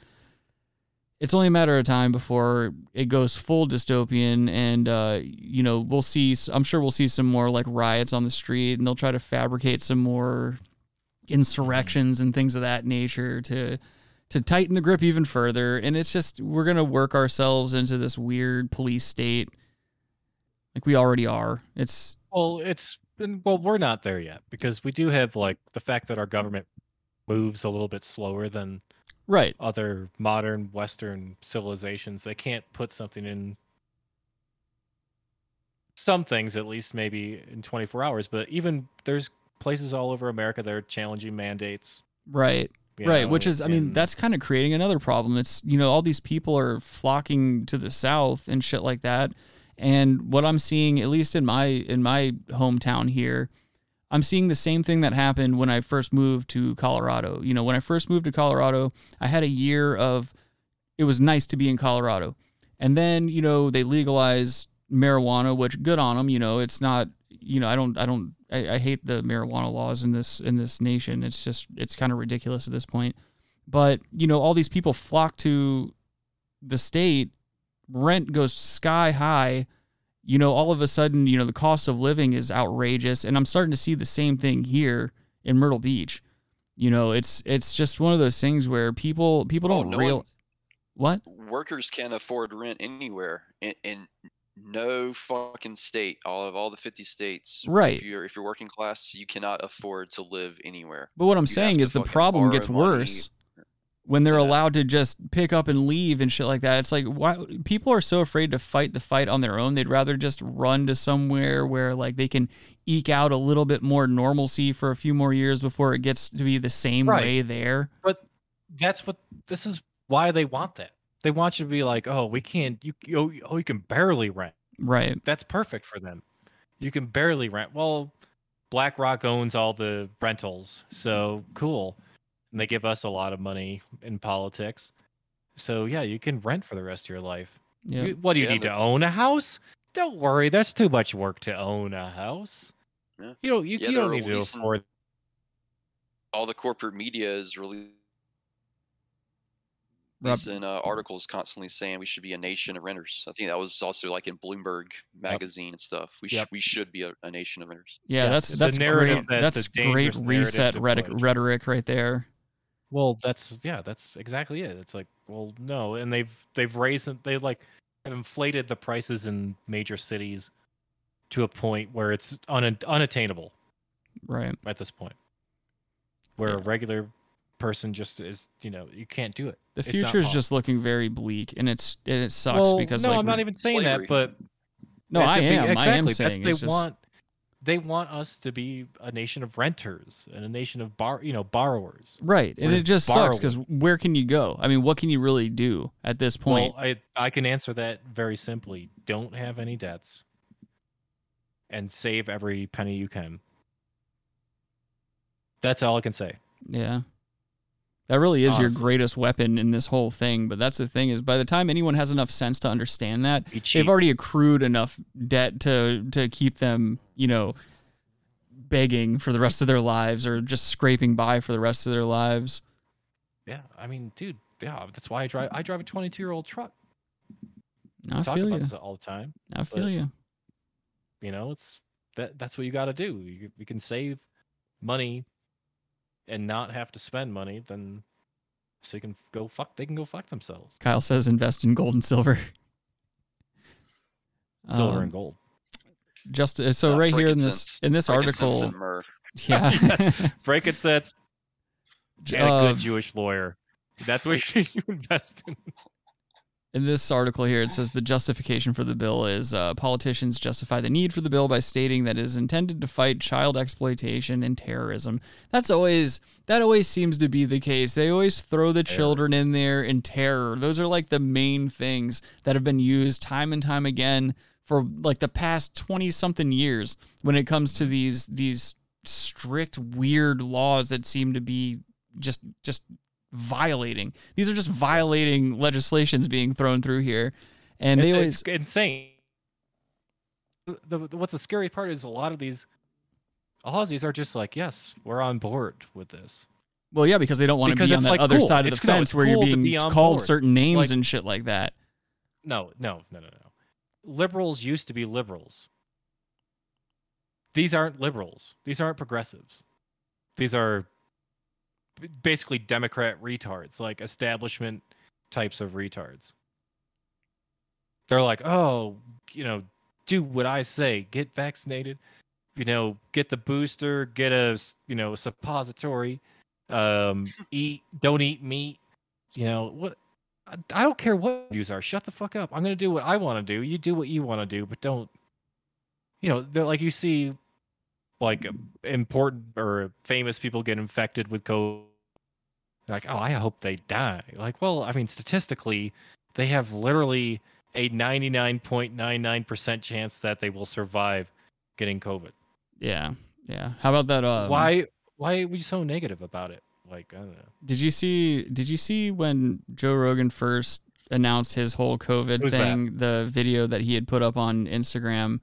it's only a matter of time before it goes full dystopian and uh, you know we'll see i'm sure we'll see some more like riots on the street and they'll try to fabricate some more insurrections and things of that nature to to tighten the grip even further and it's just we're going to work ourselves into this weird police state like we already are it's Well, it's and, well, we're not there yet because we do have like the fact that our government moves a little bit slower than right other modern Western civilizations. They can't put something in some things at least maybe in 24 hours, but even there's places all over America that are challenging mandates. Right. right. know, Which is, I mean, and- that's kind of creating another problem. It's, you know, all these people are flocking to the South and shit like that. And what I'm seeing, at least in my in my hometown here, I'm seeing the same thing that happened when I first moved to Colorado. You know, when I first moved to Colorado, I had a year of it was nice to be in Colorado. And then, you know, they legalized marijuana, which good on them, you know, it's not, you know, I don't I don't I, I hate the marijuana laws in this in this nation. It's just it's kind of ridiculous at this point. But, you know, all these people flock to the state, rent goes sky high. You know, all of a sudden, you know, the cost of living is outrageous. And I'm starting to see the same thing here in Myrtle Beach. You know, it's it's just one of those things where people people Oh, don't no real one- what? Workers can't afford rent anywhere in, in no fucking state. All of all the 50 states. Right. If you're if you're working class, you cannot afford to live anywhere. But what I'm You saying is the problem gets money. When they're allowed to just pick up and leave and shit like that. It's like why people are so afraid to fight the fight on their own. They'd rather just run to somewhere where like they can eke out a little bit more normalcy for a few more years before it gets to be the same Right. way there. But that's what this is why they want that. They want you to be like, oh, we can't. You oh, oh you can barely rent. Right. That's perfect for them. You can barely rent. Well, BlackRock owns all the rentals, so cool. And they give us a lot of money in politics. So yeah, you can rent for the rest of your life. Yeah. You- What do you Yeah, need but- to own a house? Don't worry, that's too much work to own a house. Yeah. You don't. You, Yeah, you don't they're need to afford. all the corporate media is really Rob- releasing uh, articles constantly saying we should be a nation of renters. I think that was also like in Bloomberg magazine and stuff. We Yep. should we should be a, a nation of renters. Yeah, Yes, that's that's great. that's That's great reset rhetoric, rhetoric right there. Well, that's yeah, that's exactly it. It's like, well, no, and they've they've raised it- they like have inflated the prices in major cities to a point where it's un, unattainable Right. at this point. Where a regular person just is, you know, you can't do it. The It's future is possible. just looking very bleak, and it's and it sucks well, because no, like I'm not even saying Slavery. that, but No, that- I that- am. I am saying That's, they it's just- want they want us to be a nation of renters and a nation of bar, you know, borrowers. Right, and We're it just sucks because where can you go? I mean, what can you really do at this point? Well, I I can answer that very simply. Don't have any debts, and save every penny you can. That's all I can say. yeah, that really is your greatest weapon in this whole thing. But that's the thing is, by the time anyone has enough sense to understand that, they've already accrued enough debt to to keep them, you know, begging for the rest of their lives or just scraping by for the rest of their lives. Yeah, I mean, dude, yeah, that's why I drive. I drive a 22 year old truck. I We talk feel about you. this all the time. I feel but, you. You know, it's that. That's what you got to do. You, you can save money and not have to spend money. Then, so you can go fuck. They can go fuck themselves. Kyle says invest in gold and silver. Silver Um, and gold. Just uh, so Uh, right here in this frankincense. in this Frankincense article, and myrrh. (laughs) yeah, (laughs) Frankincense and a Uh, good Jewish lawyer. That's what (laughs) you invest in. In this article here, it says the justification for the bill is uh, politicians justify the need for the bill by stating that it is intended to fight child exploitation and terrorism. That's always that always seems to be the case. They always throw the children in there and terror. Those are like the main things that have been used time and time again for like the past 20 something years when it comes to these these strict weird laws that seem to be just just violating. These are just violating legislations being thrown through here, and they it's, always it's insane. The, the- what's the scary part is a lot of these Aussies are just like, yes, we're on board with this. Well, yeah, because they don't want to be on that like, other cool. side of It's- the fence it's where you're being be called board. certain names Like- and shit like that. No, no, no, no, no. Liberals used to be liberals. These aren't liberals. These aren't progressives. These are basically Democrat retards, like establishment types of retards. They're like, oh, you know, do what I say. Get vaccinated. You know, get the booster. Get a, you know, a suppository. Um, (laughs) eat. Don't eat meat. You know what? I, I don't care what views are. Shut the fuck up. I'm gonna do what I want to do. You do what you want to do, but don't. You know, they're like you see, like important or famous people get infected with COVID. Like, oh, I hope they die. Like, well, I mean, statistically, they have literally a 99.99% chance that they will survive getting COVID. Yeah, yeah. How about that? Um, why? Why are we so negative about it? Like, I don't know. Did you see? Did you see when Joe Rogan first announced his whole COVID Who's that? thing? The video that he had put up on Instagram.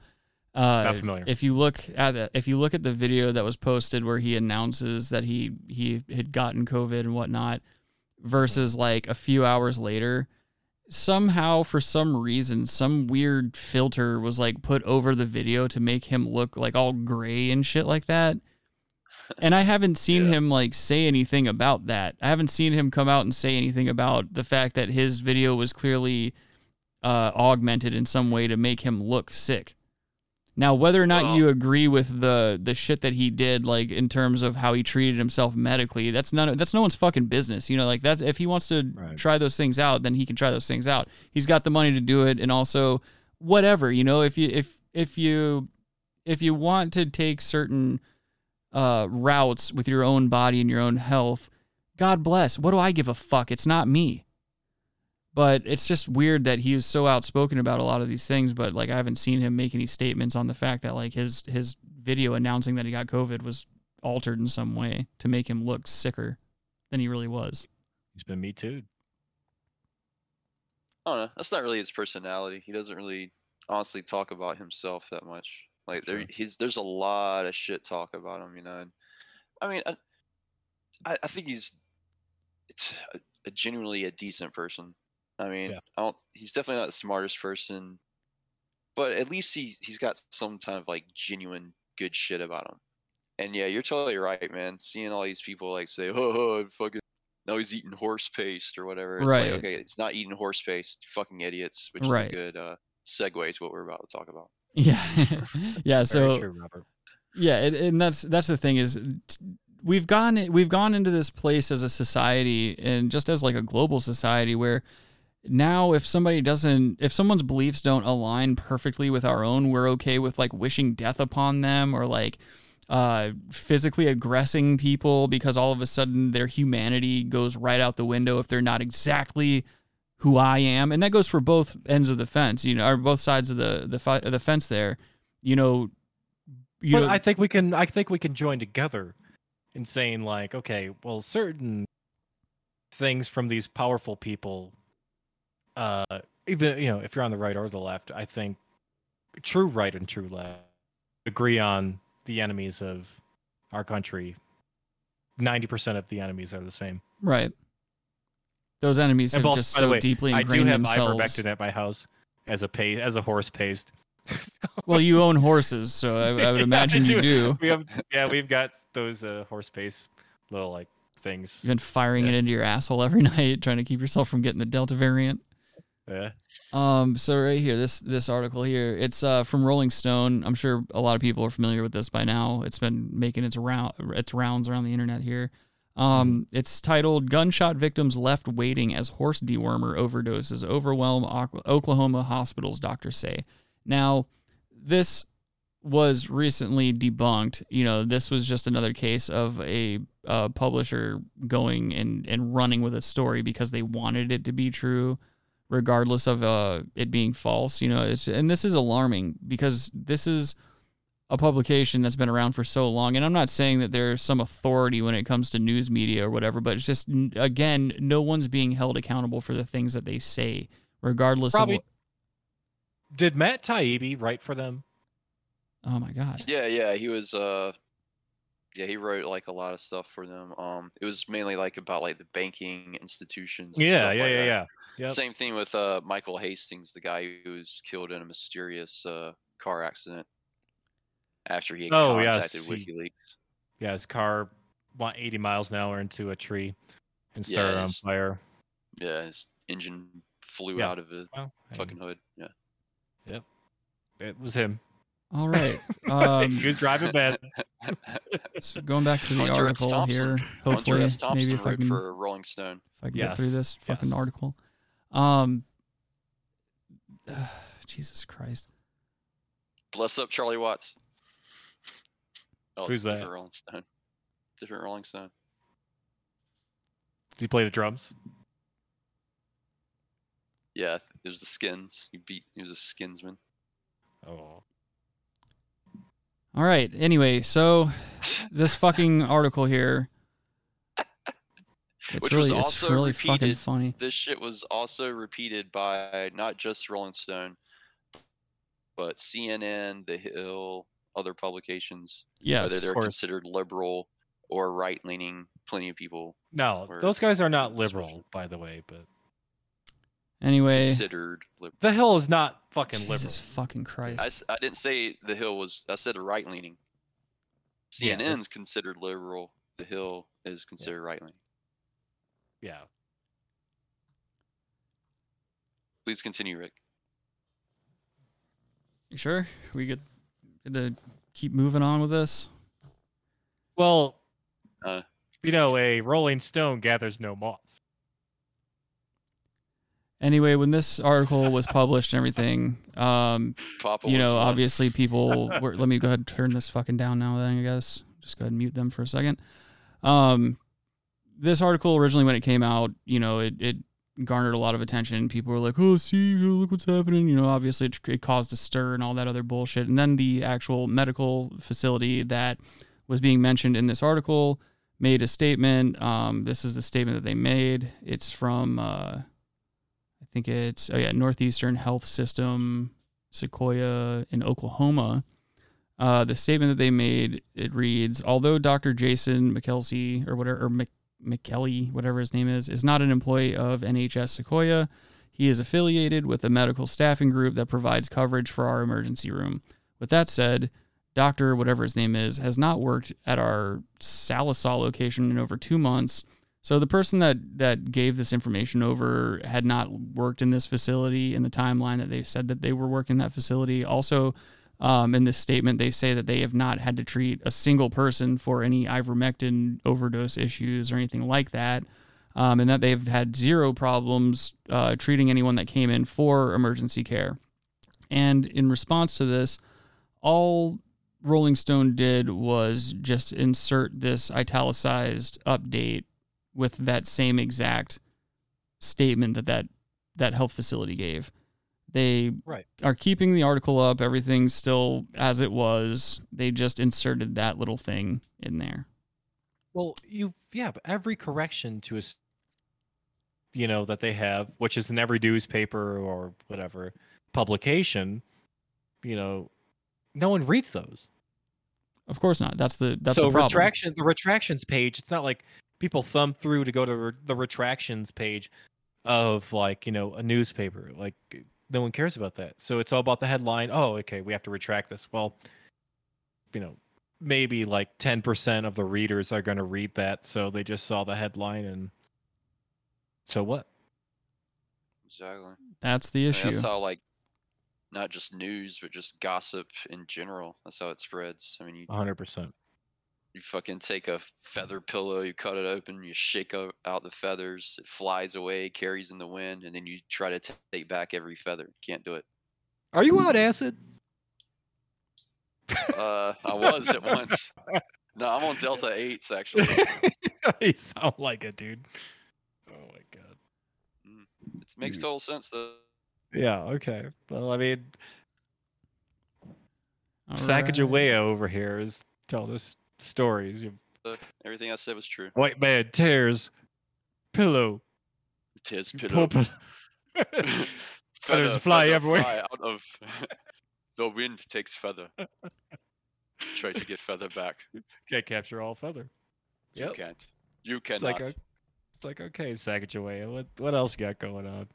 Uh, Not familiar. If you look at it, if you look at the video that was posted where he announces that he he had gotten COVID and whatnot, versus like a few hours later, somehow for some reason some weird filter was like put over the video to make him look like all gray and shit like that and I haven't (laughs) seen him like say anything about that. I haven't seen him come out and say anything about the fact that his video was clearly uh, augmented in some way to make him look sick. Now, whether or not you agree with the the shit that he did, like in terms of how he treated himself medically, that's none that's no one's fucking business. You know, like that's if he wants to try those things out, then he can try those things out. He's got the money to do it, and also whatever. You know, if you if if you if you want to take certain uh, routes with your own body and your own health, God bless. What do I give a fuck? It's not me. But it's just weird that he is so outspoken about a lot of these things. But like, I haven't seen him make any statements on the fact that like his his video announcing that he got COVID was altered in some way to make him look sicker than he really was. He's been me too. I don't know. That's not really his personality. He doesn't really honestly talk about himself that much. Like there, he's there's a lot of shit talk about him, you know. And, I mean, I, I, I think he's it's a, a genuinely a decent person. I mean, I don't. He's definitely not the smartest person, but at least he he's got some kind of like genuine good shit about him. And yeah, you're totally right, man. Seeing all these people like say, "Oh, (laughs) oh fucking," now he's eating horse paste or whatever. It's Right. Like, okay, it's not eating horse paste. Fucking idiots. Which Right. is a good uh, segue to what we're about to talk about. (laughs) Yeah, (laughs) yeah. So true, Robert. yeah, and, and that's that's the thing is t- we've gone we've gone into this place as a society and just as like a global society where now if somebody doesn't if someone's beliefs don't align perfectly with our own we're okay with like wishing death upon them or like uh physically aggressing people because all of a sudden their humanity goes right out the window if they're not exactly who I am, and that goes for both ends of the fence, you know, or both sides of the the fi- the fence. There, you know, you but know, I think we can. I think we can join together in saying like, okay, well, certain things from these powerful people, uh, even you know, if you're on the right or the left, I think true right and true left agree on the enemies of our country. Ninety percent of the enemies are the same. right. Those enemies And have also, just so way, deeply I do ingrained have themselves. ivermectin at my house as a paste, as a horse paste. (laughs) Well, you own horses, so I, I would (laughs) Yeah, imagine you do. (laughs) We have, yeah, we've got those uh, horse paste little like things. You've been firing it into your asshole every night, trying to keep yourself from getting the Delta variant. Yeah. Um, so right here, this this article here, it's uh from Rolling Stone. I'm sure a lot of people are familiar with this by now. It's been making its round its rounds around the internet here. Um, it's titled "Gunshot Victims Left Waiting as Horse Dewormer Overdoses Overwhelm Oklahoma Hospitals." Doctors say. Now, this was recently debunked. You know, this was just another case of a uh, publisher going and and running with a story because they wanted it to be true regardless of uh, it being false. You know, it's and this is alarming because this is a publication that's been around for so long. And I'm not saying that there's some authority when it comes to news media or whatever, but it's just again, no one's being held accountable for the things that they say, regardless Probably. of. Did Matt Taibbi write for them? Oh my god! Yeah, yeah, he was. uh Yeah, he wrote like a lot of stuff for them. Um, it was mainly like about like the banking institutions. and Yeah, stuff yeah, like yeah, that. yeah. Yep. Same thing with uh Michael Hastings, the guy who was killed in a mysterious uh car accident after he had Oh, yes, contacted he- WikiLeaks. Yeah, his car went 80 miles an hour into a tree and Yeah, started on fire. Yeah, his engine flew Yeah. out of his Well, fucking hood. Yeah. Yep. It was him. All right. (laughs) Um, he was driving bad. (laughs) so going back to the Hunter article Thompson. here, Hunter hopefully, S. Maybe if I can for Rolling Stone. if I can get through this fucking yes. article. Um, (sighs) Jesus Christ. Bless up Charlie Watts. Oh, Who's that? different Rolling Stone. Different Rolling Stone. Did he play the drums? Yeah, it was the Skins. He beat. He was a Skinsman. Oh. All right. Anyway, so (laughs) this fucking article here. It's Which really, was it's also really repeated. fucking funny. This shit was also repeated by not just Rolling Stone, but CNN, The Hill, other publications. Yes, whether they're course. considered liberal or right leaning. Plenty of people. No, those guys are not liberal, by the way. But Anyway, considered liberal. the Hill is not fucking liberal. Jesus fucking Christ. I didn't say The Hill was. I said right leaning. Yeah, but- CNN's considered liberal. The Hill is considered right leaning. Yeah. Please continue, Rick. You sure we get get to keep moving on with this? Well, Uh, you know, a Rolling Stone gathers no moss. Anyway, when this article was published and everything, um, Papa you know, one. obviously people (laughs) were. let me go ahead and turn this fucking down now. Then I guess just go ahead and mute them for a second. Um, this article originally when it came out, you know, it it garnered a lot of attention. People were like, "Oh, see, look what's happening." You know, obviously it, it caused a stir and all that other bullshit. And then the actual medical facility that was being mentioned in this article made a statement. Um, this is the statement that they made. It's from. Uh, I think it's oh yeah, Northeastern Health System, Sequoyah in Oklahoma. Uh, the statement that they made it reads: Although Dr. Jason McKelsey or whatever or Mc, McKelly, whatever his name is, is not an employee of NHS Sequoyah, he is affiliated with a medical staffing group that provides coverage for our emergency room. With that said, Doctor whatever his name is has not worked at our Sallisaw location in over two months. So the person that that gave this information over had not worked in this facility in the timeline that they said that they were working in that facility. Also, um, in this statement, they say that they have not had to treat a single person for any ivermectin overdose issues or anything like that, um, and that they've had zero problems uh, treating anyone that came in for emergency care. And in response to this, all Rolling Stone did was just insert this italicized update with that same exact statement that that, that health facility gave. They Right. are keeping the article up. Everything's still as it was. They just inserted that little thing in there. Well, you yeah, but every correction to a you know that they have, which is in every newspaper or whatever publication, you know, no one reads those. Of course not. That's the that's so the problem. retraction the retractions page. It's not like people thumb through to go to re- the retractions page of like you know a newspaper. Like no one cares about that. So it's all about the headline. Oh, okay, we have to retract this. Well, you know, maybe like ten percent of the readers are going to read that, so they just saw the headline and so what? Exactly. That's the I mean, issue. that's how like not just news, but just gossip in general. That's how it spreads. I mean, you hundred percent. You fucking take a feather pillow, you cut it open, you shake out the feathers, it flies away, carries in the wind, and then you try to take back every feather. Can't do it. Are you on acid? Uh, I was at once. No, I'm on Delta Eights actually. (laughs) you sound like it, dude. Oh my god. It makes total sense though. Yeah. Okay. Well, I mean, All Sacagawea over here is telling us stories. You- Uh, Everything I said was true. White man tears pillow. Tears pillow. pil- (laughs) Feathers fly everywhere. Fly out of (laughs) the wind takes feather. Try to get feather back. Can't capture all feather. You can't. You It's cannot. like, a, it's like okay, Sacagawea. What what else you got going on?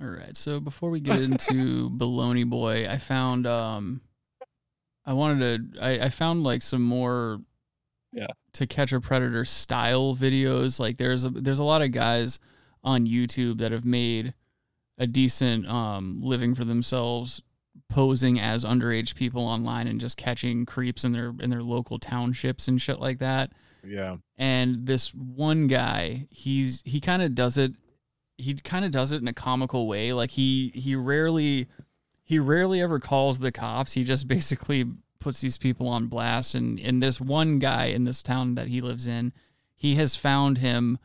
All right. So before we get into Baloney Boy, I found um I wanted to I, I found like some more Yeah. to catch a predator style videos. Like there's a there's a lot of guys on YouTube that have made a decent um living for themselves posing as underage people online and just catching creeps in their in their local townships and shit like that Yeah. and this one guy he's he kind of does it he kind of does it in a comical way like he he rarely he rarely ever calls the cops. He just basically puts these people on blast. And and this one guy in this town that he lives in he has found him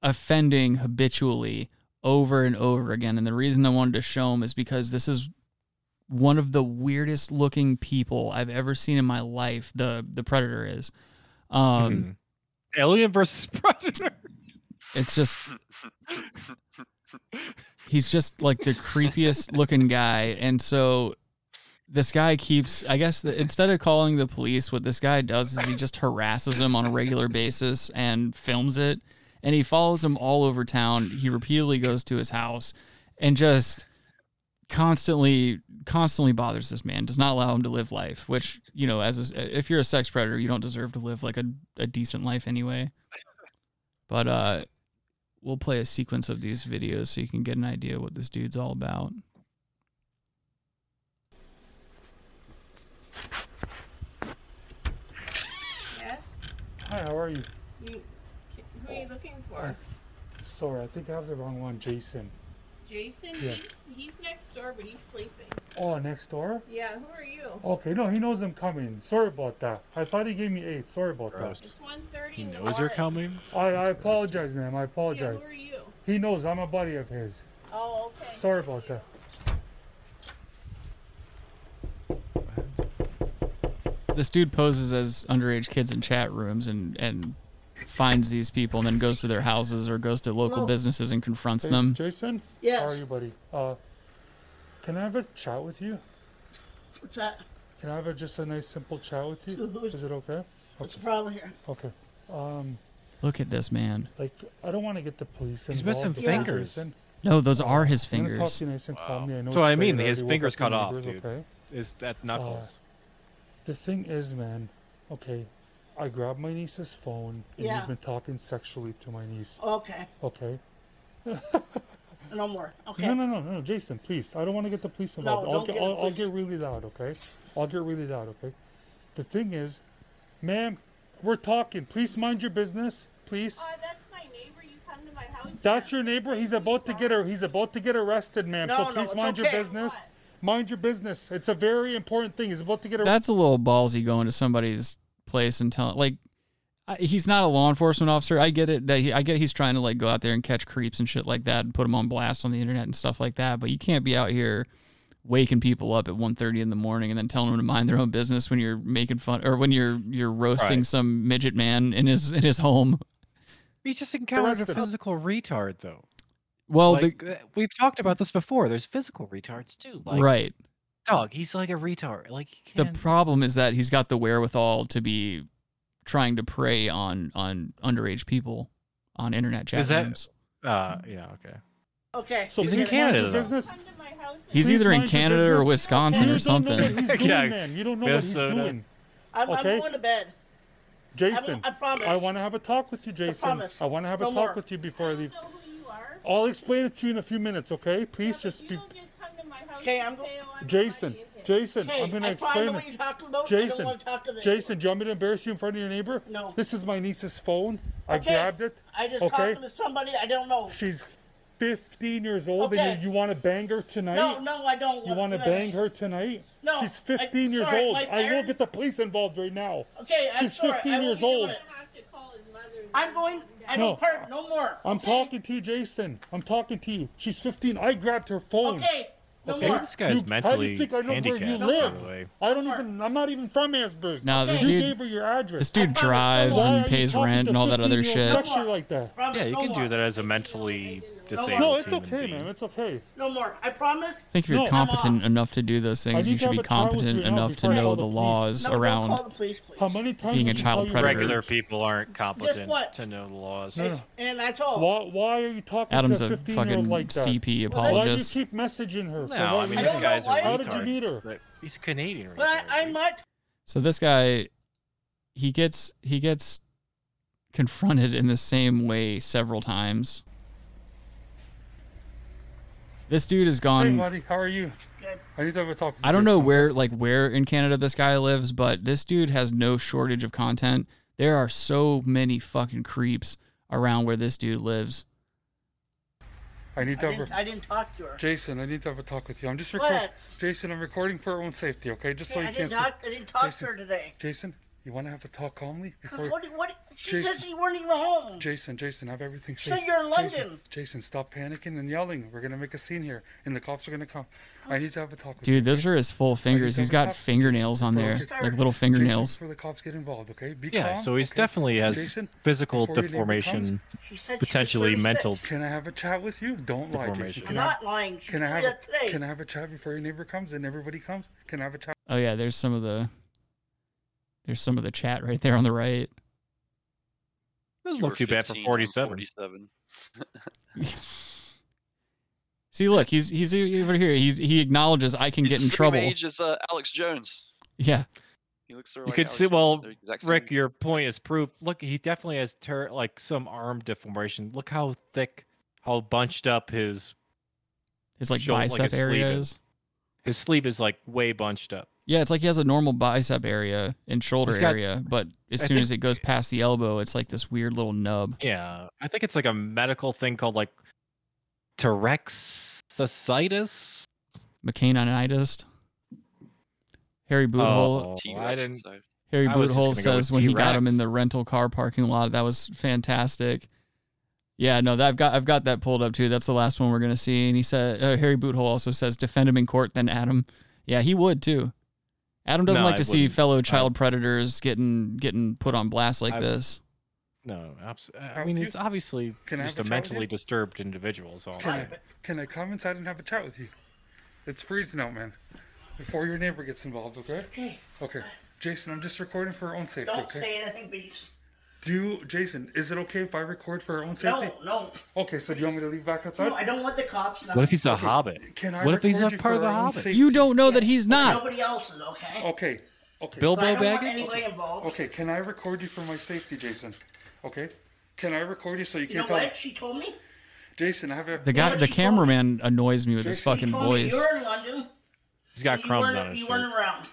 offending habitually over and over again. And the reason i wanted to show him is because this is one of the weirdest looking people i've ever seen in my life the the predator is. Um (laughs) Alien versus Predator. it's just (laughs) he's just like the creepiest looking guy and so this guy keeps i guess that instead of calling the police what this guy does is he just harasses him on a regular basis and films it and he follows him all over town. He repeatedly goes to his house and just constantly constantly bothers this man does not allow him to live life which you know as a, if you're a sex predator you don't deserve to live like a, a decent life anyway. But uh we'll play a sequence of these videos so you can get an idea what this dude's all about Yes? Hi, how are you? You, who are you looking for? Uh, sorry, I think I have the wrong one. Jason. Jason? yes. He's, he's next door, but he's sleeping. Oh, next door? Yeah, who are you? Okay, no, he knows I'm coming. Sorry about that. I thought he gave me eight. Sorry about Gross. that. It's 1.30 He in the knows you're morning. coming. I, I apologize, ma'am. I apologize. who are you? He knows I'm a buddy of his. Oh, okay. Sorry about that. this dude poses as underage kids in chat rooms and and finds these people and then goes to their houses or goes to local Hello. businesses and confronts Hey, them Jason? Yes. How are you, buddy? Uh, can I have a chat with you? What's that? Can I have a, just a nice, simple chat with you? Mhm. Is it okay? What's the problem here? Okay. Um, look at this man like I don't want to get the police He's involved. missing okay, fingers. Jason? no those are his I'm gonna talk fingers to you nice and calmly. I know So it's I mean, late his already. Woke fingers up cut your off, neighbors, dude. Okay. Is that knuckles? The thing is, man. Okay, I grabbed my niece's phone and Yeah. you've been talking sexually to my niece. Okay. Okay. (laughs) No more. Okay. No, no, no, no, Jason, please. I don't want to get the police involved. No, I'll don't get, get the I'll, I'll get really loud, okay? I'll get really loud, okay? The thing is, ma'am, we're talking. Please mind your business, please. Uh, that's my neighbor. You come to my house. That's your neighbor. He's about to get her. He's about to get arrested, ma'am. No, so please it's mind your business. Mind your business. It's a very important thing. He's about to get arrested. that's a little ballsy going to somebody's place and telling like I, he's not a law enforcement officer i get it that he, i get he's trying to like go out there and catch creeps and shit like that and put them on blast on the internet and stuff like that but you can't be out here waking people up at 1.30 in the morning and then telling them to mind their own business when you're making fun or when you're you're roasting Right. some midget man in his in his home He just encountered a physical retard, though. well like, the, uh, we've talked about this before. There's physical retards too. Like, right Dog, he's like a retard. Like, he the problem is that he's got the wherewithal to be trying to prey on on underage people on internet chat Is that- rooms. Uh, yeah, okay. Okay. So He's in Canada, though. business. He's Please either in Canada or. Wisconsin or don't know what something. he's (laughs) doing, Yeah, man. You don't know what he's doing. I'm, Okay. I'm going to bed. Jason, I promise. I want to have a talk with you, Jason. promise. I want to have No a talk more. with you before I leave. know who you are. I'll explain it to you in a few minutes, okay? Please just You be. don't just come to my house Okay, I'm go- say, I'm Jason. Jason, Okay, I'm going to I probably explain know it. what you're talking about. I Jason, don't want to talk to the Jason, do you want me to embarrass you in front of your neighbor? No. This is my niece's phone. I Okay, grabbed it. I just okay? talking to somebody I don't know. She's 15 years old, Okay. and you, you want to bang her tonight? No, no, I don't. You want to no, bang her tonight? No, She's I- 15 years sorry, old. my I will parents- get the police involved right now. Okay, I'm She's sorry. 15 I won't years be doing old. it. I'm going. I No. don't part no more. I'm okay? talking to you, Jason. I'm talking to you. She's 15. I grabbed her phone. Okay, no Okay? more. This guy's You- how do mentally you think I know where you handicapped, live? by the way. I don't even. I'm not even from Asbury. No, the you gave her your address. This dude drives and pays rent and all that other shit. Like that. Yeah, you can do that as a mentally disabled. No, it's human okay, being. man. It's okay. No more. I promise. I think if you're No. competent enough to do those things, you should be have a trial with competent enough to know the the laws No, around call the police, please. How many times being a child predator. Regular people aren't competent what? to know the laws. No, no. And that's all. Why, why are you talking Adam's to a a 15 fucking year old like that? CP Why do you keep messaging her? No, what I mean reason? this guy's a why- How did you meet her? He's Canadian. Right? But I, I might. So this guy, he gets he gets confronted in the same way several times. This dude has gone. Hey, gone. buddy, how are you? I need to have a talk. I don't you. know where like where in Canada this guy lives, but this dude has no shortage of content. There are so many fucking creeps around where this dude lives. I need I to have didn't, a... I didn't talk to her. Jason, I need to have a talk with you. I'm just recording. Jason, I'm recording for our own safety, okay? Just so I you can't didn't talk. see. I didn't talk Jason, to her today. Jason, you want to have a talk calmly before? What? What? She Jason. said she weren't even home. Jason, Jason, have everything safe. said you're in London. Jason, stop panicking and yelling. We're gonna make a scene here, and the cops are gonna come. I need to have a talk with you. Dude, those are his full fingers. He's got fingernails on there, like little fingernails. Before the cops get involved, okay? Be Yeah, calm, so he's okay? definitely has Jason, physical before your neighbor deformation, She said she was potentially mental. Can I have a chat with you? Don't lie, Jason. Deformation. Can I'm I- not lying. She Can I have a, that. Can I have a chat before your neighbor comes and everybody comes? Can I have a chat? Oh yeah, there's some of the there's some of the chat right there on the right. Doesn't look too bad for 47. 47. (laughs) See, look, he's he's over here. He's he acknowledges I can He's get the in same trouble. age as uh, Alex Jones. Yeah. He looks sort of You like could Alex see. Well, They're the exact Rick, your point is proof. Look, he definitely has ter- like some arm deformation. Look how thick, how bunched up his His like shoulder- bicep his sleeve area is. is. His sleeve is like way bunched up. Yeah, it's like he has a normal bicep area and shoulder got- area, but as I soon think- as it goes past the elbow, it's like this weird little nub. Yeah, I think it's like a medical thing called like Terexasitis. McCainonitis. Harry Boothole. Oh, I didn't. Harry I was Boothole go says when he got him in the rental car parking lot, that was fantastic. Yeah, no, that, I've got I've got that pulled up too. That's the last one we're gonna see. And he said uh, Harry Boothole also says defend him in court. Then Adam, yeah, he would too. Adam doesn't No, like I to see wouldn't. fellow child predators getting getting put on blast like I- this. No, absolutely. I mean, it's obviously Can just have a a chat with you? mentally disturbed individual. So Can I, can I come inside and have a chat with you? It's freezing out, man. Before your neighbor gets involved, okay? Okay. Okay. Jason, I'm just recording for our own safety, Don't okay? say anything, please. Do you, Jason, is it okay if I record for our own safety? No, no, Okay, so do you want me to leave back outside? no. I don't want the cops. What if he's a Okay, hobbit? Can I what if he's a part of the hobbit? safety? You don't know that he's not. Nobody else is okay. Okay. Okay. Bilbo But I don't want Baggins? anybody involved. Okay, can I record you for my safety, Jason? Okay? Can I record you so you You can't know tell what? She told me. Jason, I have a The guy, the cameraman annoys me with his Jason, fucking She told me voice. you were in London. He's got and crumbs weren't- on his You shirt. weren't around.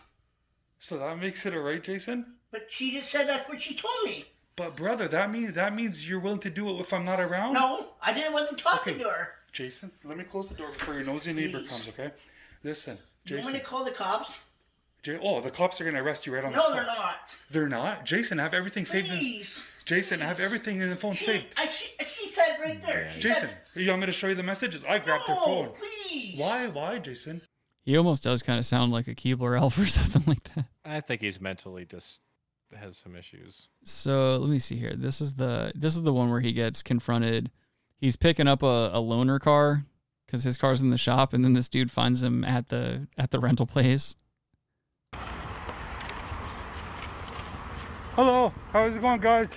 So that makes it alright, Jason? But she just said that's what she told me. But brother, that means that means you're willing to do it if I'm not around? No, I didn't wasn't talking to her. Jason, let me close the door before your nosy neighbor Please. comes, okay? Listen, Jason. You want me to call the cops? J- oh, the cops are gonna arrest you right on the spot. No, spot. they're not. They're not. Jason, I have everything saved. In, Please. Jason, I have everything in the phone She, saved. I, she, she said right there. She Jason, said, you want me to show you the messages? I grabbed her no, phone. please. Why? Why, Jason? He almost does kind of sound like a Keebler elf or (laughs) something like that. I think he's mentally just has some issues. So let me see here. This is the this is the one where he gets confronted. He's picking up a, a loaner car because his car's in the shop, and then this dude finds him at the at the rental place. Hello, how's it going, guys?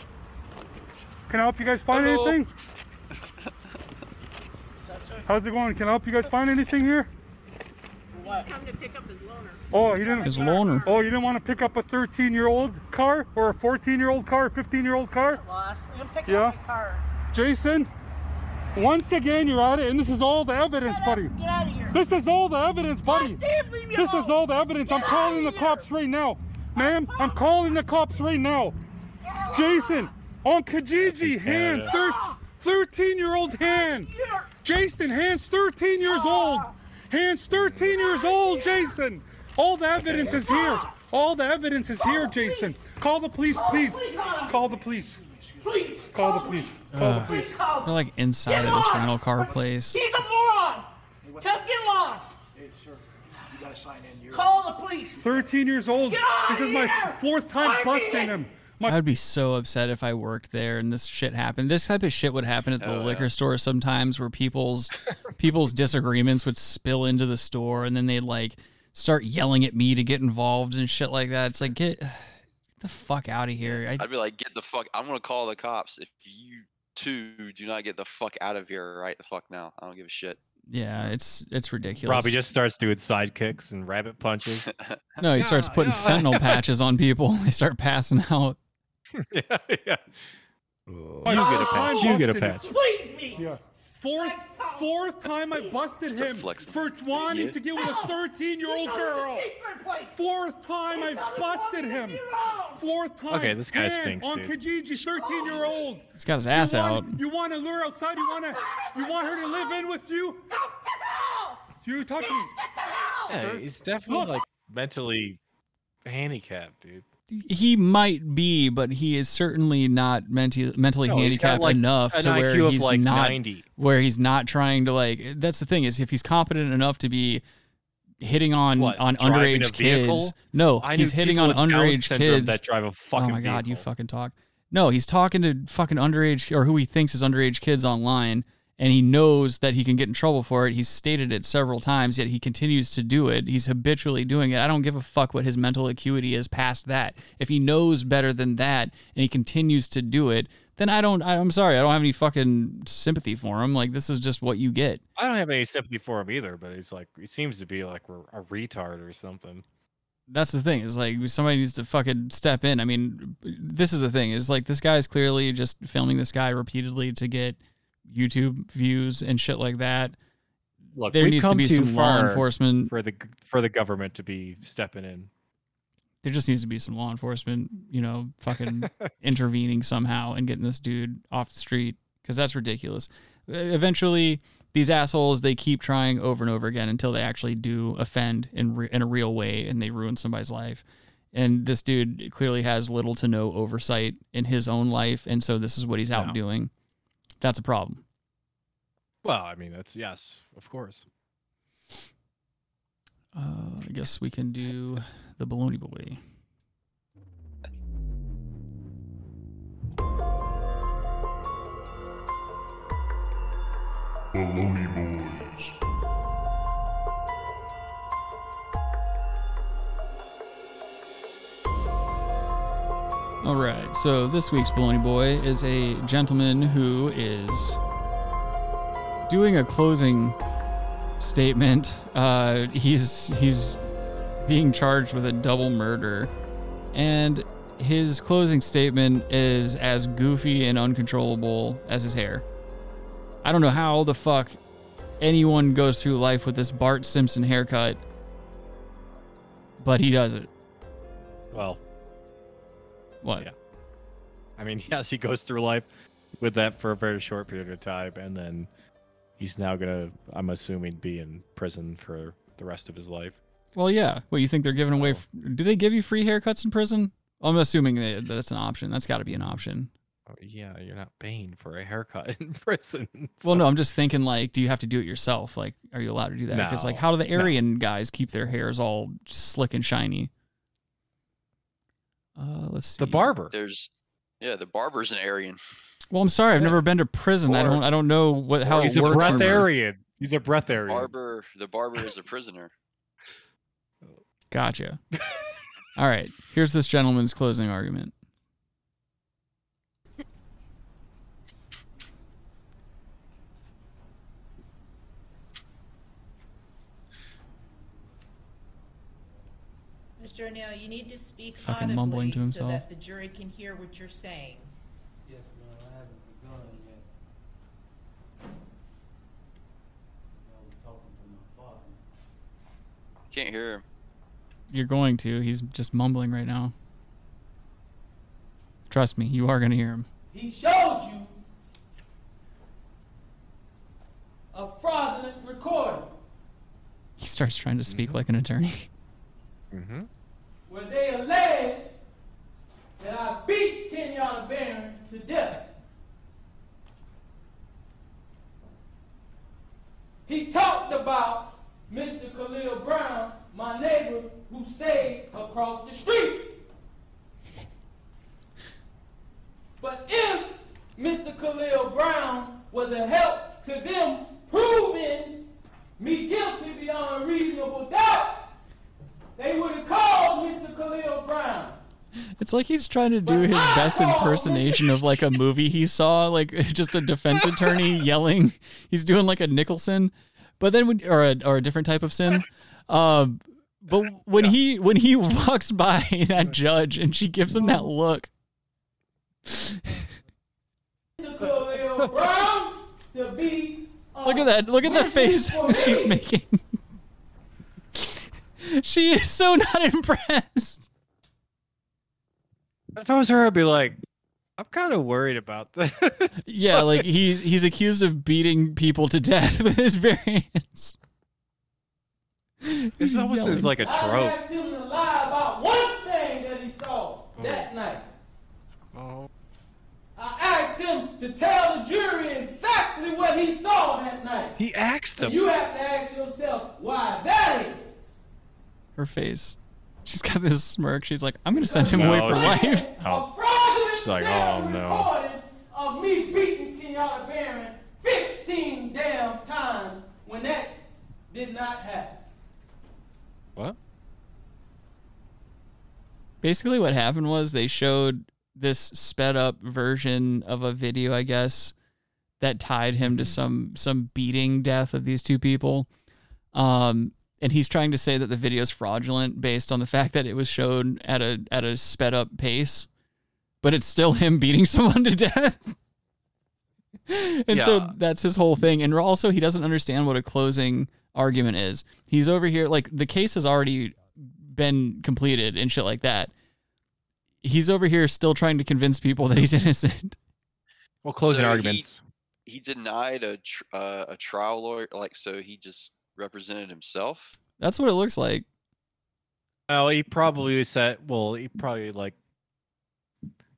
Can I help you guys find Hello. anything? (laughs) How's it going? Can I help you guys find anything here? He's come to pick up his loaner. Oh, you didn't. His loaner. Oh, you didn't want to pick up a 13-year-old car or a 14-year-old car, 15-year-old car? Lost. I'm picking Yeah. up my car. Jason, once again you're at it, and this is all the evidence, buddy. Get out of here. This is all the evidence, buddy. damn, leave me This alone. is all the evidence. I'm calling outta the cops right now. Ma'am, I'm calling the cops right now. Jason, on Kijiji, hand, 13 year old hand. Jason, hands 13 years ah. old. Hands 13 years old, Jason. All the evidence is here. All the evidence is here, Jason. Call the police, please. Call the police. Please. Call the police. Uh, call the Ugh. police. They're like inside of this rental car place. He's a moron. Tell him get lost. Hey, sir, you gotta sign in. You're Call the police. 13 years old. This is my fourth time busting him. My I would be so upset if I worked there and this shit happened. This type of shit would happen at the Oh, liquor yeah. store sometimes, where people's people's disagreements would spill into the store, and then they'd like start yelling at me to get involved and shit like that. It's like get, get the fuck out of here. I, I'd be like, get the fuck. I'm gonna call the cops if you two do not get the fuck out of here right the fuck now. I don't give a shit. yeah, it's it's ridiculous. Robbie just starts doing sidekicks and rabbit punches. (laughs) no, he starts putting fentanyl patches on people. They start passing out. (laughs) yeah, yeah. my You get a patch. You get a patch. Please me. Yeah. Fourth, fourth time I busted him for wanting Yeah. to get with a 13 year old girl. Fourth time I busted him. Fourth time. Okay, this guy stinks, On dude. Kijiji, 13 year old. He's got his ass you out. Want, you want to lure outside? You want to? You want her to live in with you? You touch me. Yeah, he's definitely Look. like mentally handicapped, dude. He might be, but he is certainly not mentally mentally No, handicapped like, enough to IQ where of, he's like, not 90. where he's not trying to like. That's the thing is if he's competent enough to be hitting on What, on underage a kids. No, I he's hitting on underage kids that drive a Oh my god, you fucking talk. No, he's talking to fucking underage or who he thinks is underage kids online, and he knows that he can get in trouble for it. He's stated it several times, yet he continues to do it. He's habitually doing it. I don't give a fuck what his mental acuity is past that. If he knows better than that and he continues to do it, then I don't. I'm sorry, I don't have any fucking sympathy for him. Like this is just what you get. I don't have any sympathy for him either, but he's like, he seems to be like a retard or something. that's the thing is like somebody needs to fucking step in. I mean, this is the thing is like this guy is clearly just filming this guy repeatedly to get YouTube views and shit like that. Look, there needs to be some law enforcement. for the for the government to be stepping in. There just needs to be some law enforcement, you know, fucking (laughs) intervening somehow and getting this dude off the street because that's ridiculous. Eventually, these assholes they keep trying over and over again until they actually do offend in re- in a real way and they ruin somebody's life. And this dude clearly has little to no oversight in his own life, and so this is what he's out No. doing. That's a problem. Well, I mean, that's yes, of course. Uh, I guess we can do the baloney boy. Baloney Boys. All right, so this week's Baloney Boy is a gentleman who is doing a closing statement. Uh, he's he's being charged with a double murder, and his closing statement is as goofy and uncontrollable as his hair. I don't know how the fuck anyone goes through life with this Bart Simpson haircut, but he does it. Well, What? Yeah. I mean, (laughs) yes, he goes through life with that for a very short period of time, and then he's now gonna, I'm assuming, be in prison for the rest of his life. Well, yeah. What you think they're giving away? f- Do they give you free haircuts in prison? I'm assuming that that's an option. That's got to be an option. Oh, yeah, you're not paying for a haircut (laughs) in prison. Well, no, I'm just thinking like, do you have to do it yourself? Like, are you allowed to do that? Because like, how do the no. Aryan guys keep their hairs all slick and shiny? Uh, let's see. The barber. There's, yeah, the barber's an Aryan. Well, I'm sorry, I've never been to prison. I don't, I don't know what how He's it a works. in- breatharian. He's a breatharian. Barber, the barber is a prisoner. Gotcha. all right, here's this gentleman's closing argument. Mr. O'Neill, you need to speak Fucking audibly mumbling to so himself. that the jury can hear what you're saying. Yes, ma'am, I haven't begun yet. I was talking to my father. Can't hear him. You're going to. He's just mumbling right now. Trust me, you are going to hear him. He showed you a fraudulent recording He starts trying to speak like an attorney. Mm-hmm. Where they allege that I beat Kenyatta Barron to death. He talked about Mr. Khalil Brown, my neighbor who stayed across the street. But if Mr. Khalil Brown was a help to them proving me guilty beyond reasonable doubt, they would have called Mr. Khalil Brown. It's like he's trying to do his best impersonation of like a movie he saw, like (laughs) just a defense (laughs) attorney yelling. He's doing like a Nicholson, but then when, or a or a different type of sin. Um, but when he when he walks by (laughs) that judge and she gives him that look, Brown to be look at that, look at the face she's making. (laughs) she is so not impressed. If I was her, I'd be like, I'm kind of worried about this. (laughs) Yeah, like he's he's accused of beating people to death with his bare hands. This almost is like a trope. asked him to lie about one thing that he saw that oh. night. Oh. I asked him to tell the jury exactly what he saw that night. He asked And him. you have to ask yourself why that is. Her face. She's got this smirk. She's like, I'm gonna send him away for she's- life. (laughs) Oh. She's like, oh no. Of me beating Kenyatta Barron 15 damn times when that did not happen. What? Basically, what happened was they showed this sped up version of a video, I guess, that tied him to some some beating death of these two people. Um, and he's trying to say that the video is fraudulent based on the fact that it was shown at a at a sped up pace, but it's still him (laughs) beating someone to death. (laughs) and so that's his whole thing. And also, he doesn't understand what a closing argument is. He's over here like the case has already been completed and shit like that. He's over here still trying to convince people that he's (laughs) innocent. Well, closing So he- arguments. He denied a tr- uh, a trial lawyer, like so he just represented himself. That's what it looks like. Oh, he probably said. Well, he probably like,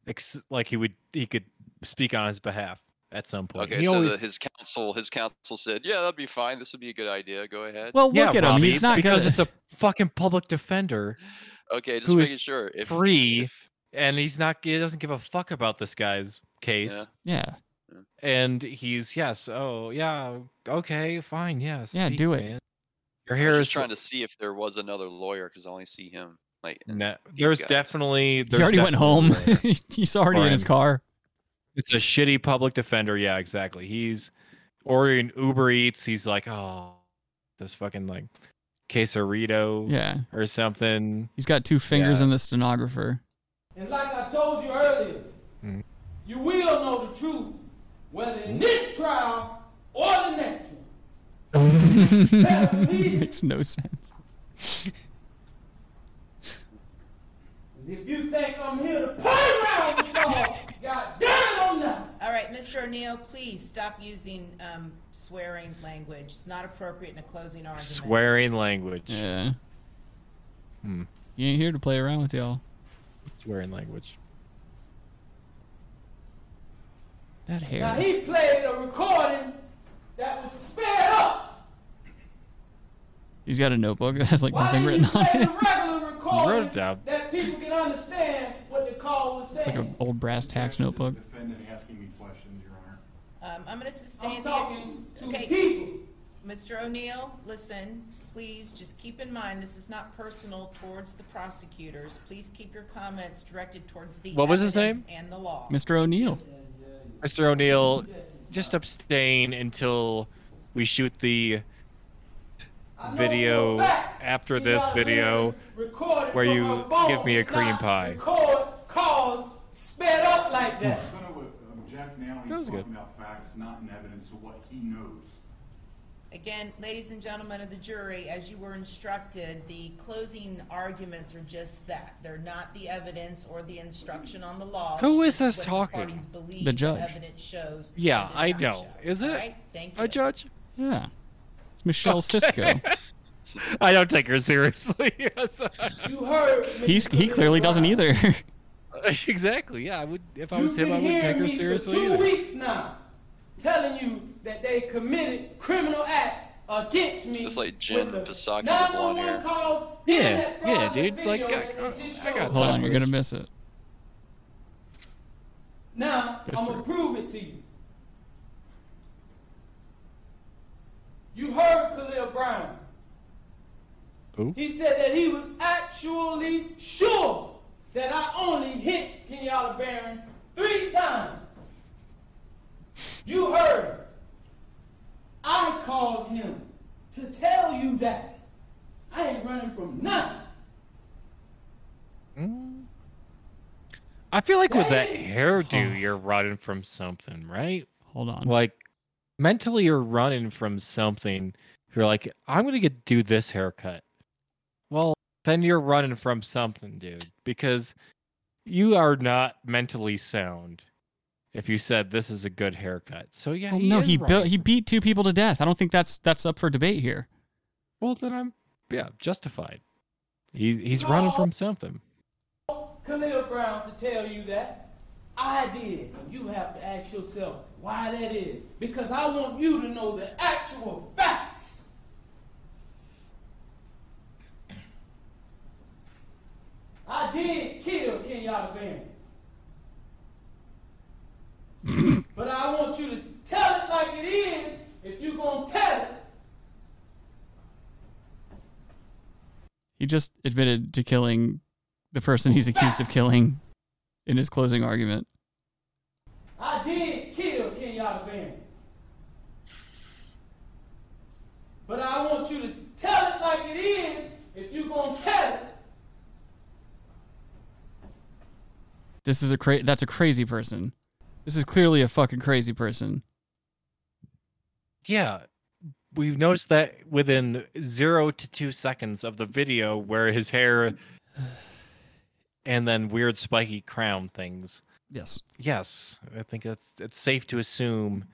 ex- like he would he could speak on his behalf at some point. Okay, he so always the, his counsel his counsel said, "Yeah, that'd be fine. This would be a good idea. Go ahead." Well, yeah, look at him. He's not because gonna- it's a fucking public defender okay, just who making is sure. If free, and he's not. He doesn't give a fuck about this guy's case. Yeah. Yeah. And he's yes. Oh yeah. Okay. Fine. Yes. Yeah, do it. Man. Your I hair is trying to see if there was another lawyer because I only see him. Like No, there's guys. definitely. he There's already went home. (laughs) he's already in his car. It's a shitty public defender. Yeah, exactly. He's ordering Uber Eats. He's like, oh, this fucking like quesarito, Yeah. or something. He's got two fingers Yeah. in the stenographer. And like I told you earlier, Mm. you will know the truth, whether in this trial or the next one. (laughs) It. Makes no sense. If you think I'm here to play around with y'all, God damn it, I'm not. All right, Mr. O'Neill, please stop using um, swearing language. It's not appropriate in a closing argument. Swearing language. Yeah. Hmm. You ain't here to play around with y'all. Swearing language. That hair. Now he played a recording that was sped up. He's got a notebook that has like Why nothing didn't written you on play it. the regular (laughs) recording it down. that people can understand what the call was saying. It's like an old brass tacks notebook. Defendant asking me questions, Your Honor. Um, I'm going to sustain I'm the. talking to okay. people. Mr. O'Neill, listen. Please just keep in mind this is not personal towards the prosecutors. Please keep your comments directed towards the What was his evidence name? and the law. Mr. O'Neill. Mr. O'Neill, just abstain until we shoot the video after this video where you give me a cream pie. Record calls sped up like that. I'm going to object. That was good. about facts, not in evidence of what he knows. Again, ladies and gentlemen of the jury, as you were instructed, the closing arguments are just that. They're not the evidence or the instruction on the law. Who It's is just this what talking? The, parties believe The judge. evidence shows. Yeah, I not know. show. Is it All right? Thank a judge? Yeah. It's Michelle Okay. Cisco. (laughs) I don't take her seriously. (laughs) You heard. He's he clearly doesn't either. (laughs) exactly. Yeah, I would. If I You've was him, I wouldn't take hearing her me seriously for two either. weeks now, telling you that they committed criminal acts against me. Just like Jim Pisaki with blonde hair. Yeah, yeah, dude. Like, I, I, I got Hold on, you're going to miss it. Now, Here's I'm going to prove it to you. You heard Khalil Brown. Who? He said that he was actually sure that I only hit Kenyatta Barron three times. You heard I called him to tell you that. I ain't running from nothing. I feel like with that hairdo, you're running from something, right? Hold on. Like mentally, you're running from something. You're like, I'm gonna get do this haircut. Well, then you're running from something, dude, because you are not mentally sound. If you said this is a good haircut, so yeah, Well, he no, is he built he beat two people to death. I don't think that's that's up for debate here. Well, then I'm yeah justified. He he's running from something. Khalil Brown to tell you that. I did. You have to ask yourself why that is. Because I want you to know the actual facts. I did kill Kenyatta Barron. But I want you to tell it like it is if you're going to tell it. He just admitted to killing the person he's accused of killing in his closing argument. I did kill Kenyatta Barron. But I want you to tell it like it is if you're going to tell it. This is a cra- that's a crazy person. This is clearly a fucking crazy person. Yeah, we've noticed that within zero to two seconds of the video where his hair (sighs) and then weird spiky crown things. Yes. Yes, I think it's it's safe to assume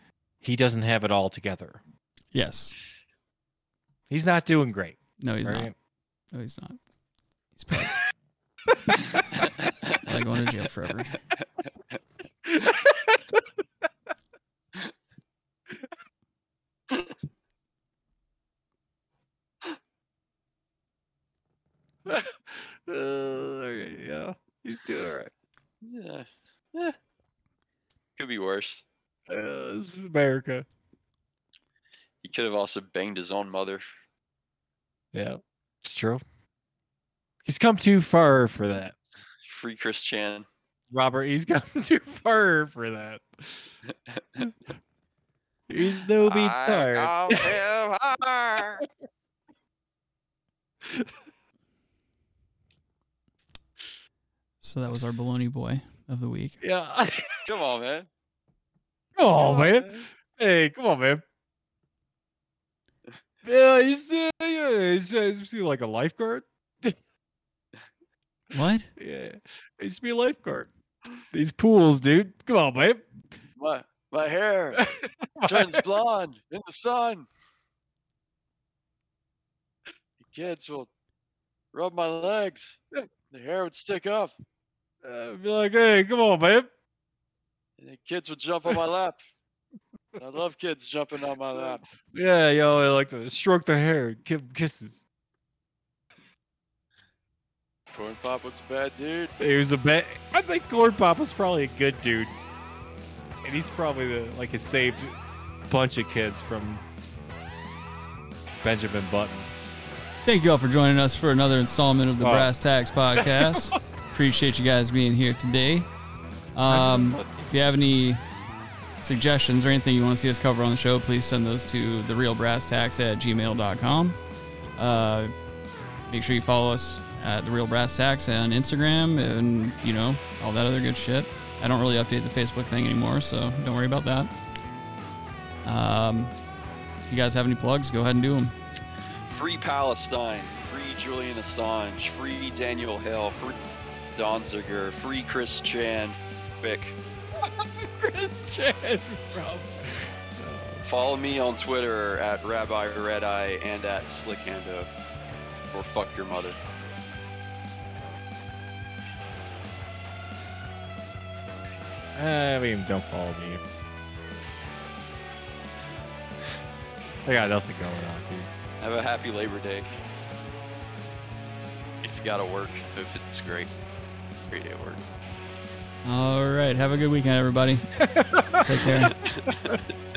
he doesn't have it all together. Yes. He's not doing great. No, he's not. No, he's not. He's (laughs) probably like going to jail forever. (laughs) (laughs) uh, okay, yeah, he's doing all right. Yeah. Yeah. Could be worse. Uh, this is America. He could have also banged his own mother. Yeah, it's true. He's come too far for that. Free Chris Chan. Robert, he's come (laughs) too far for that. (laughs) He's no beat I tired. call him hard. So that was our baloney boy of the week. Yeah. (laughs) Come on, man. Come on, man. Hey, come on, man. Yeah, he's, uh, yeah, he's, uh, he's like a lifeguard. (laughs) What? Yeah, he used to be a lifeguard. These pools, dude. Come on, man. My my hair (laughs) turns blonde in the sun. The kids will rub my legs. The hair would stick up. Uh, be like, hey, come on, babe. And the kids would jump on my lap. I love kids jumping on my lap. Yeah, yo, I like to stroke the hair, give 'em kisses. Corn Pop was a bad dude. He was a bit. I think Corn Pop was probably a good dude, and he's probably the like a saved bunch of kids from Benjamin Button. Thank you all for joining us for another installment of the Oh. Brass Tax (laughs) Podcast. Appreciate you guys being here today. Um, if you have any suggestions or anything you want to see us cover on the show, please send those to therealbrasstax at gmail.com. Uh, make sure you follow us at The Real Brass on Instagram and, you know, all that other good shit. I don't really update the Facebook thing anymore, so don't worry about that. Um, if you guys have any plugs, go ahead and do them. Free Palestine. Free Julian Assange. Free Daniel Hill, Free Don Ziger. Free Chris Chan. Vic. (laughs) Chris Chan, bro. Follow me on Twitter at Rabbi Red Eye and at Slickhando. Or fuck your mother. Eh, I mean, don't follow me. I got nothing going on, dude. Have a happy Labor Day. If you gotta work, if it's great. Great day at work. All right. Have a good weekend, everybody. (laughs) Take care. (laughs)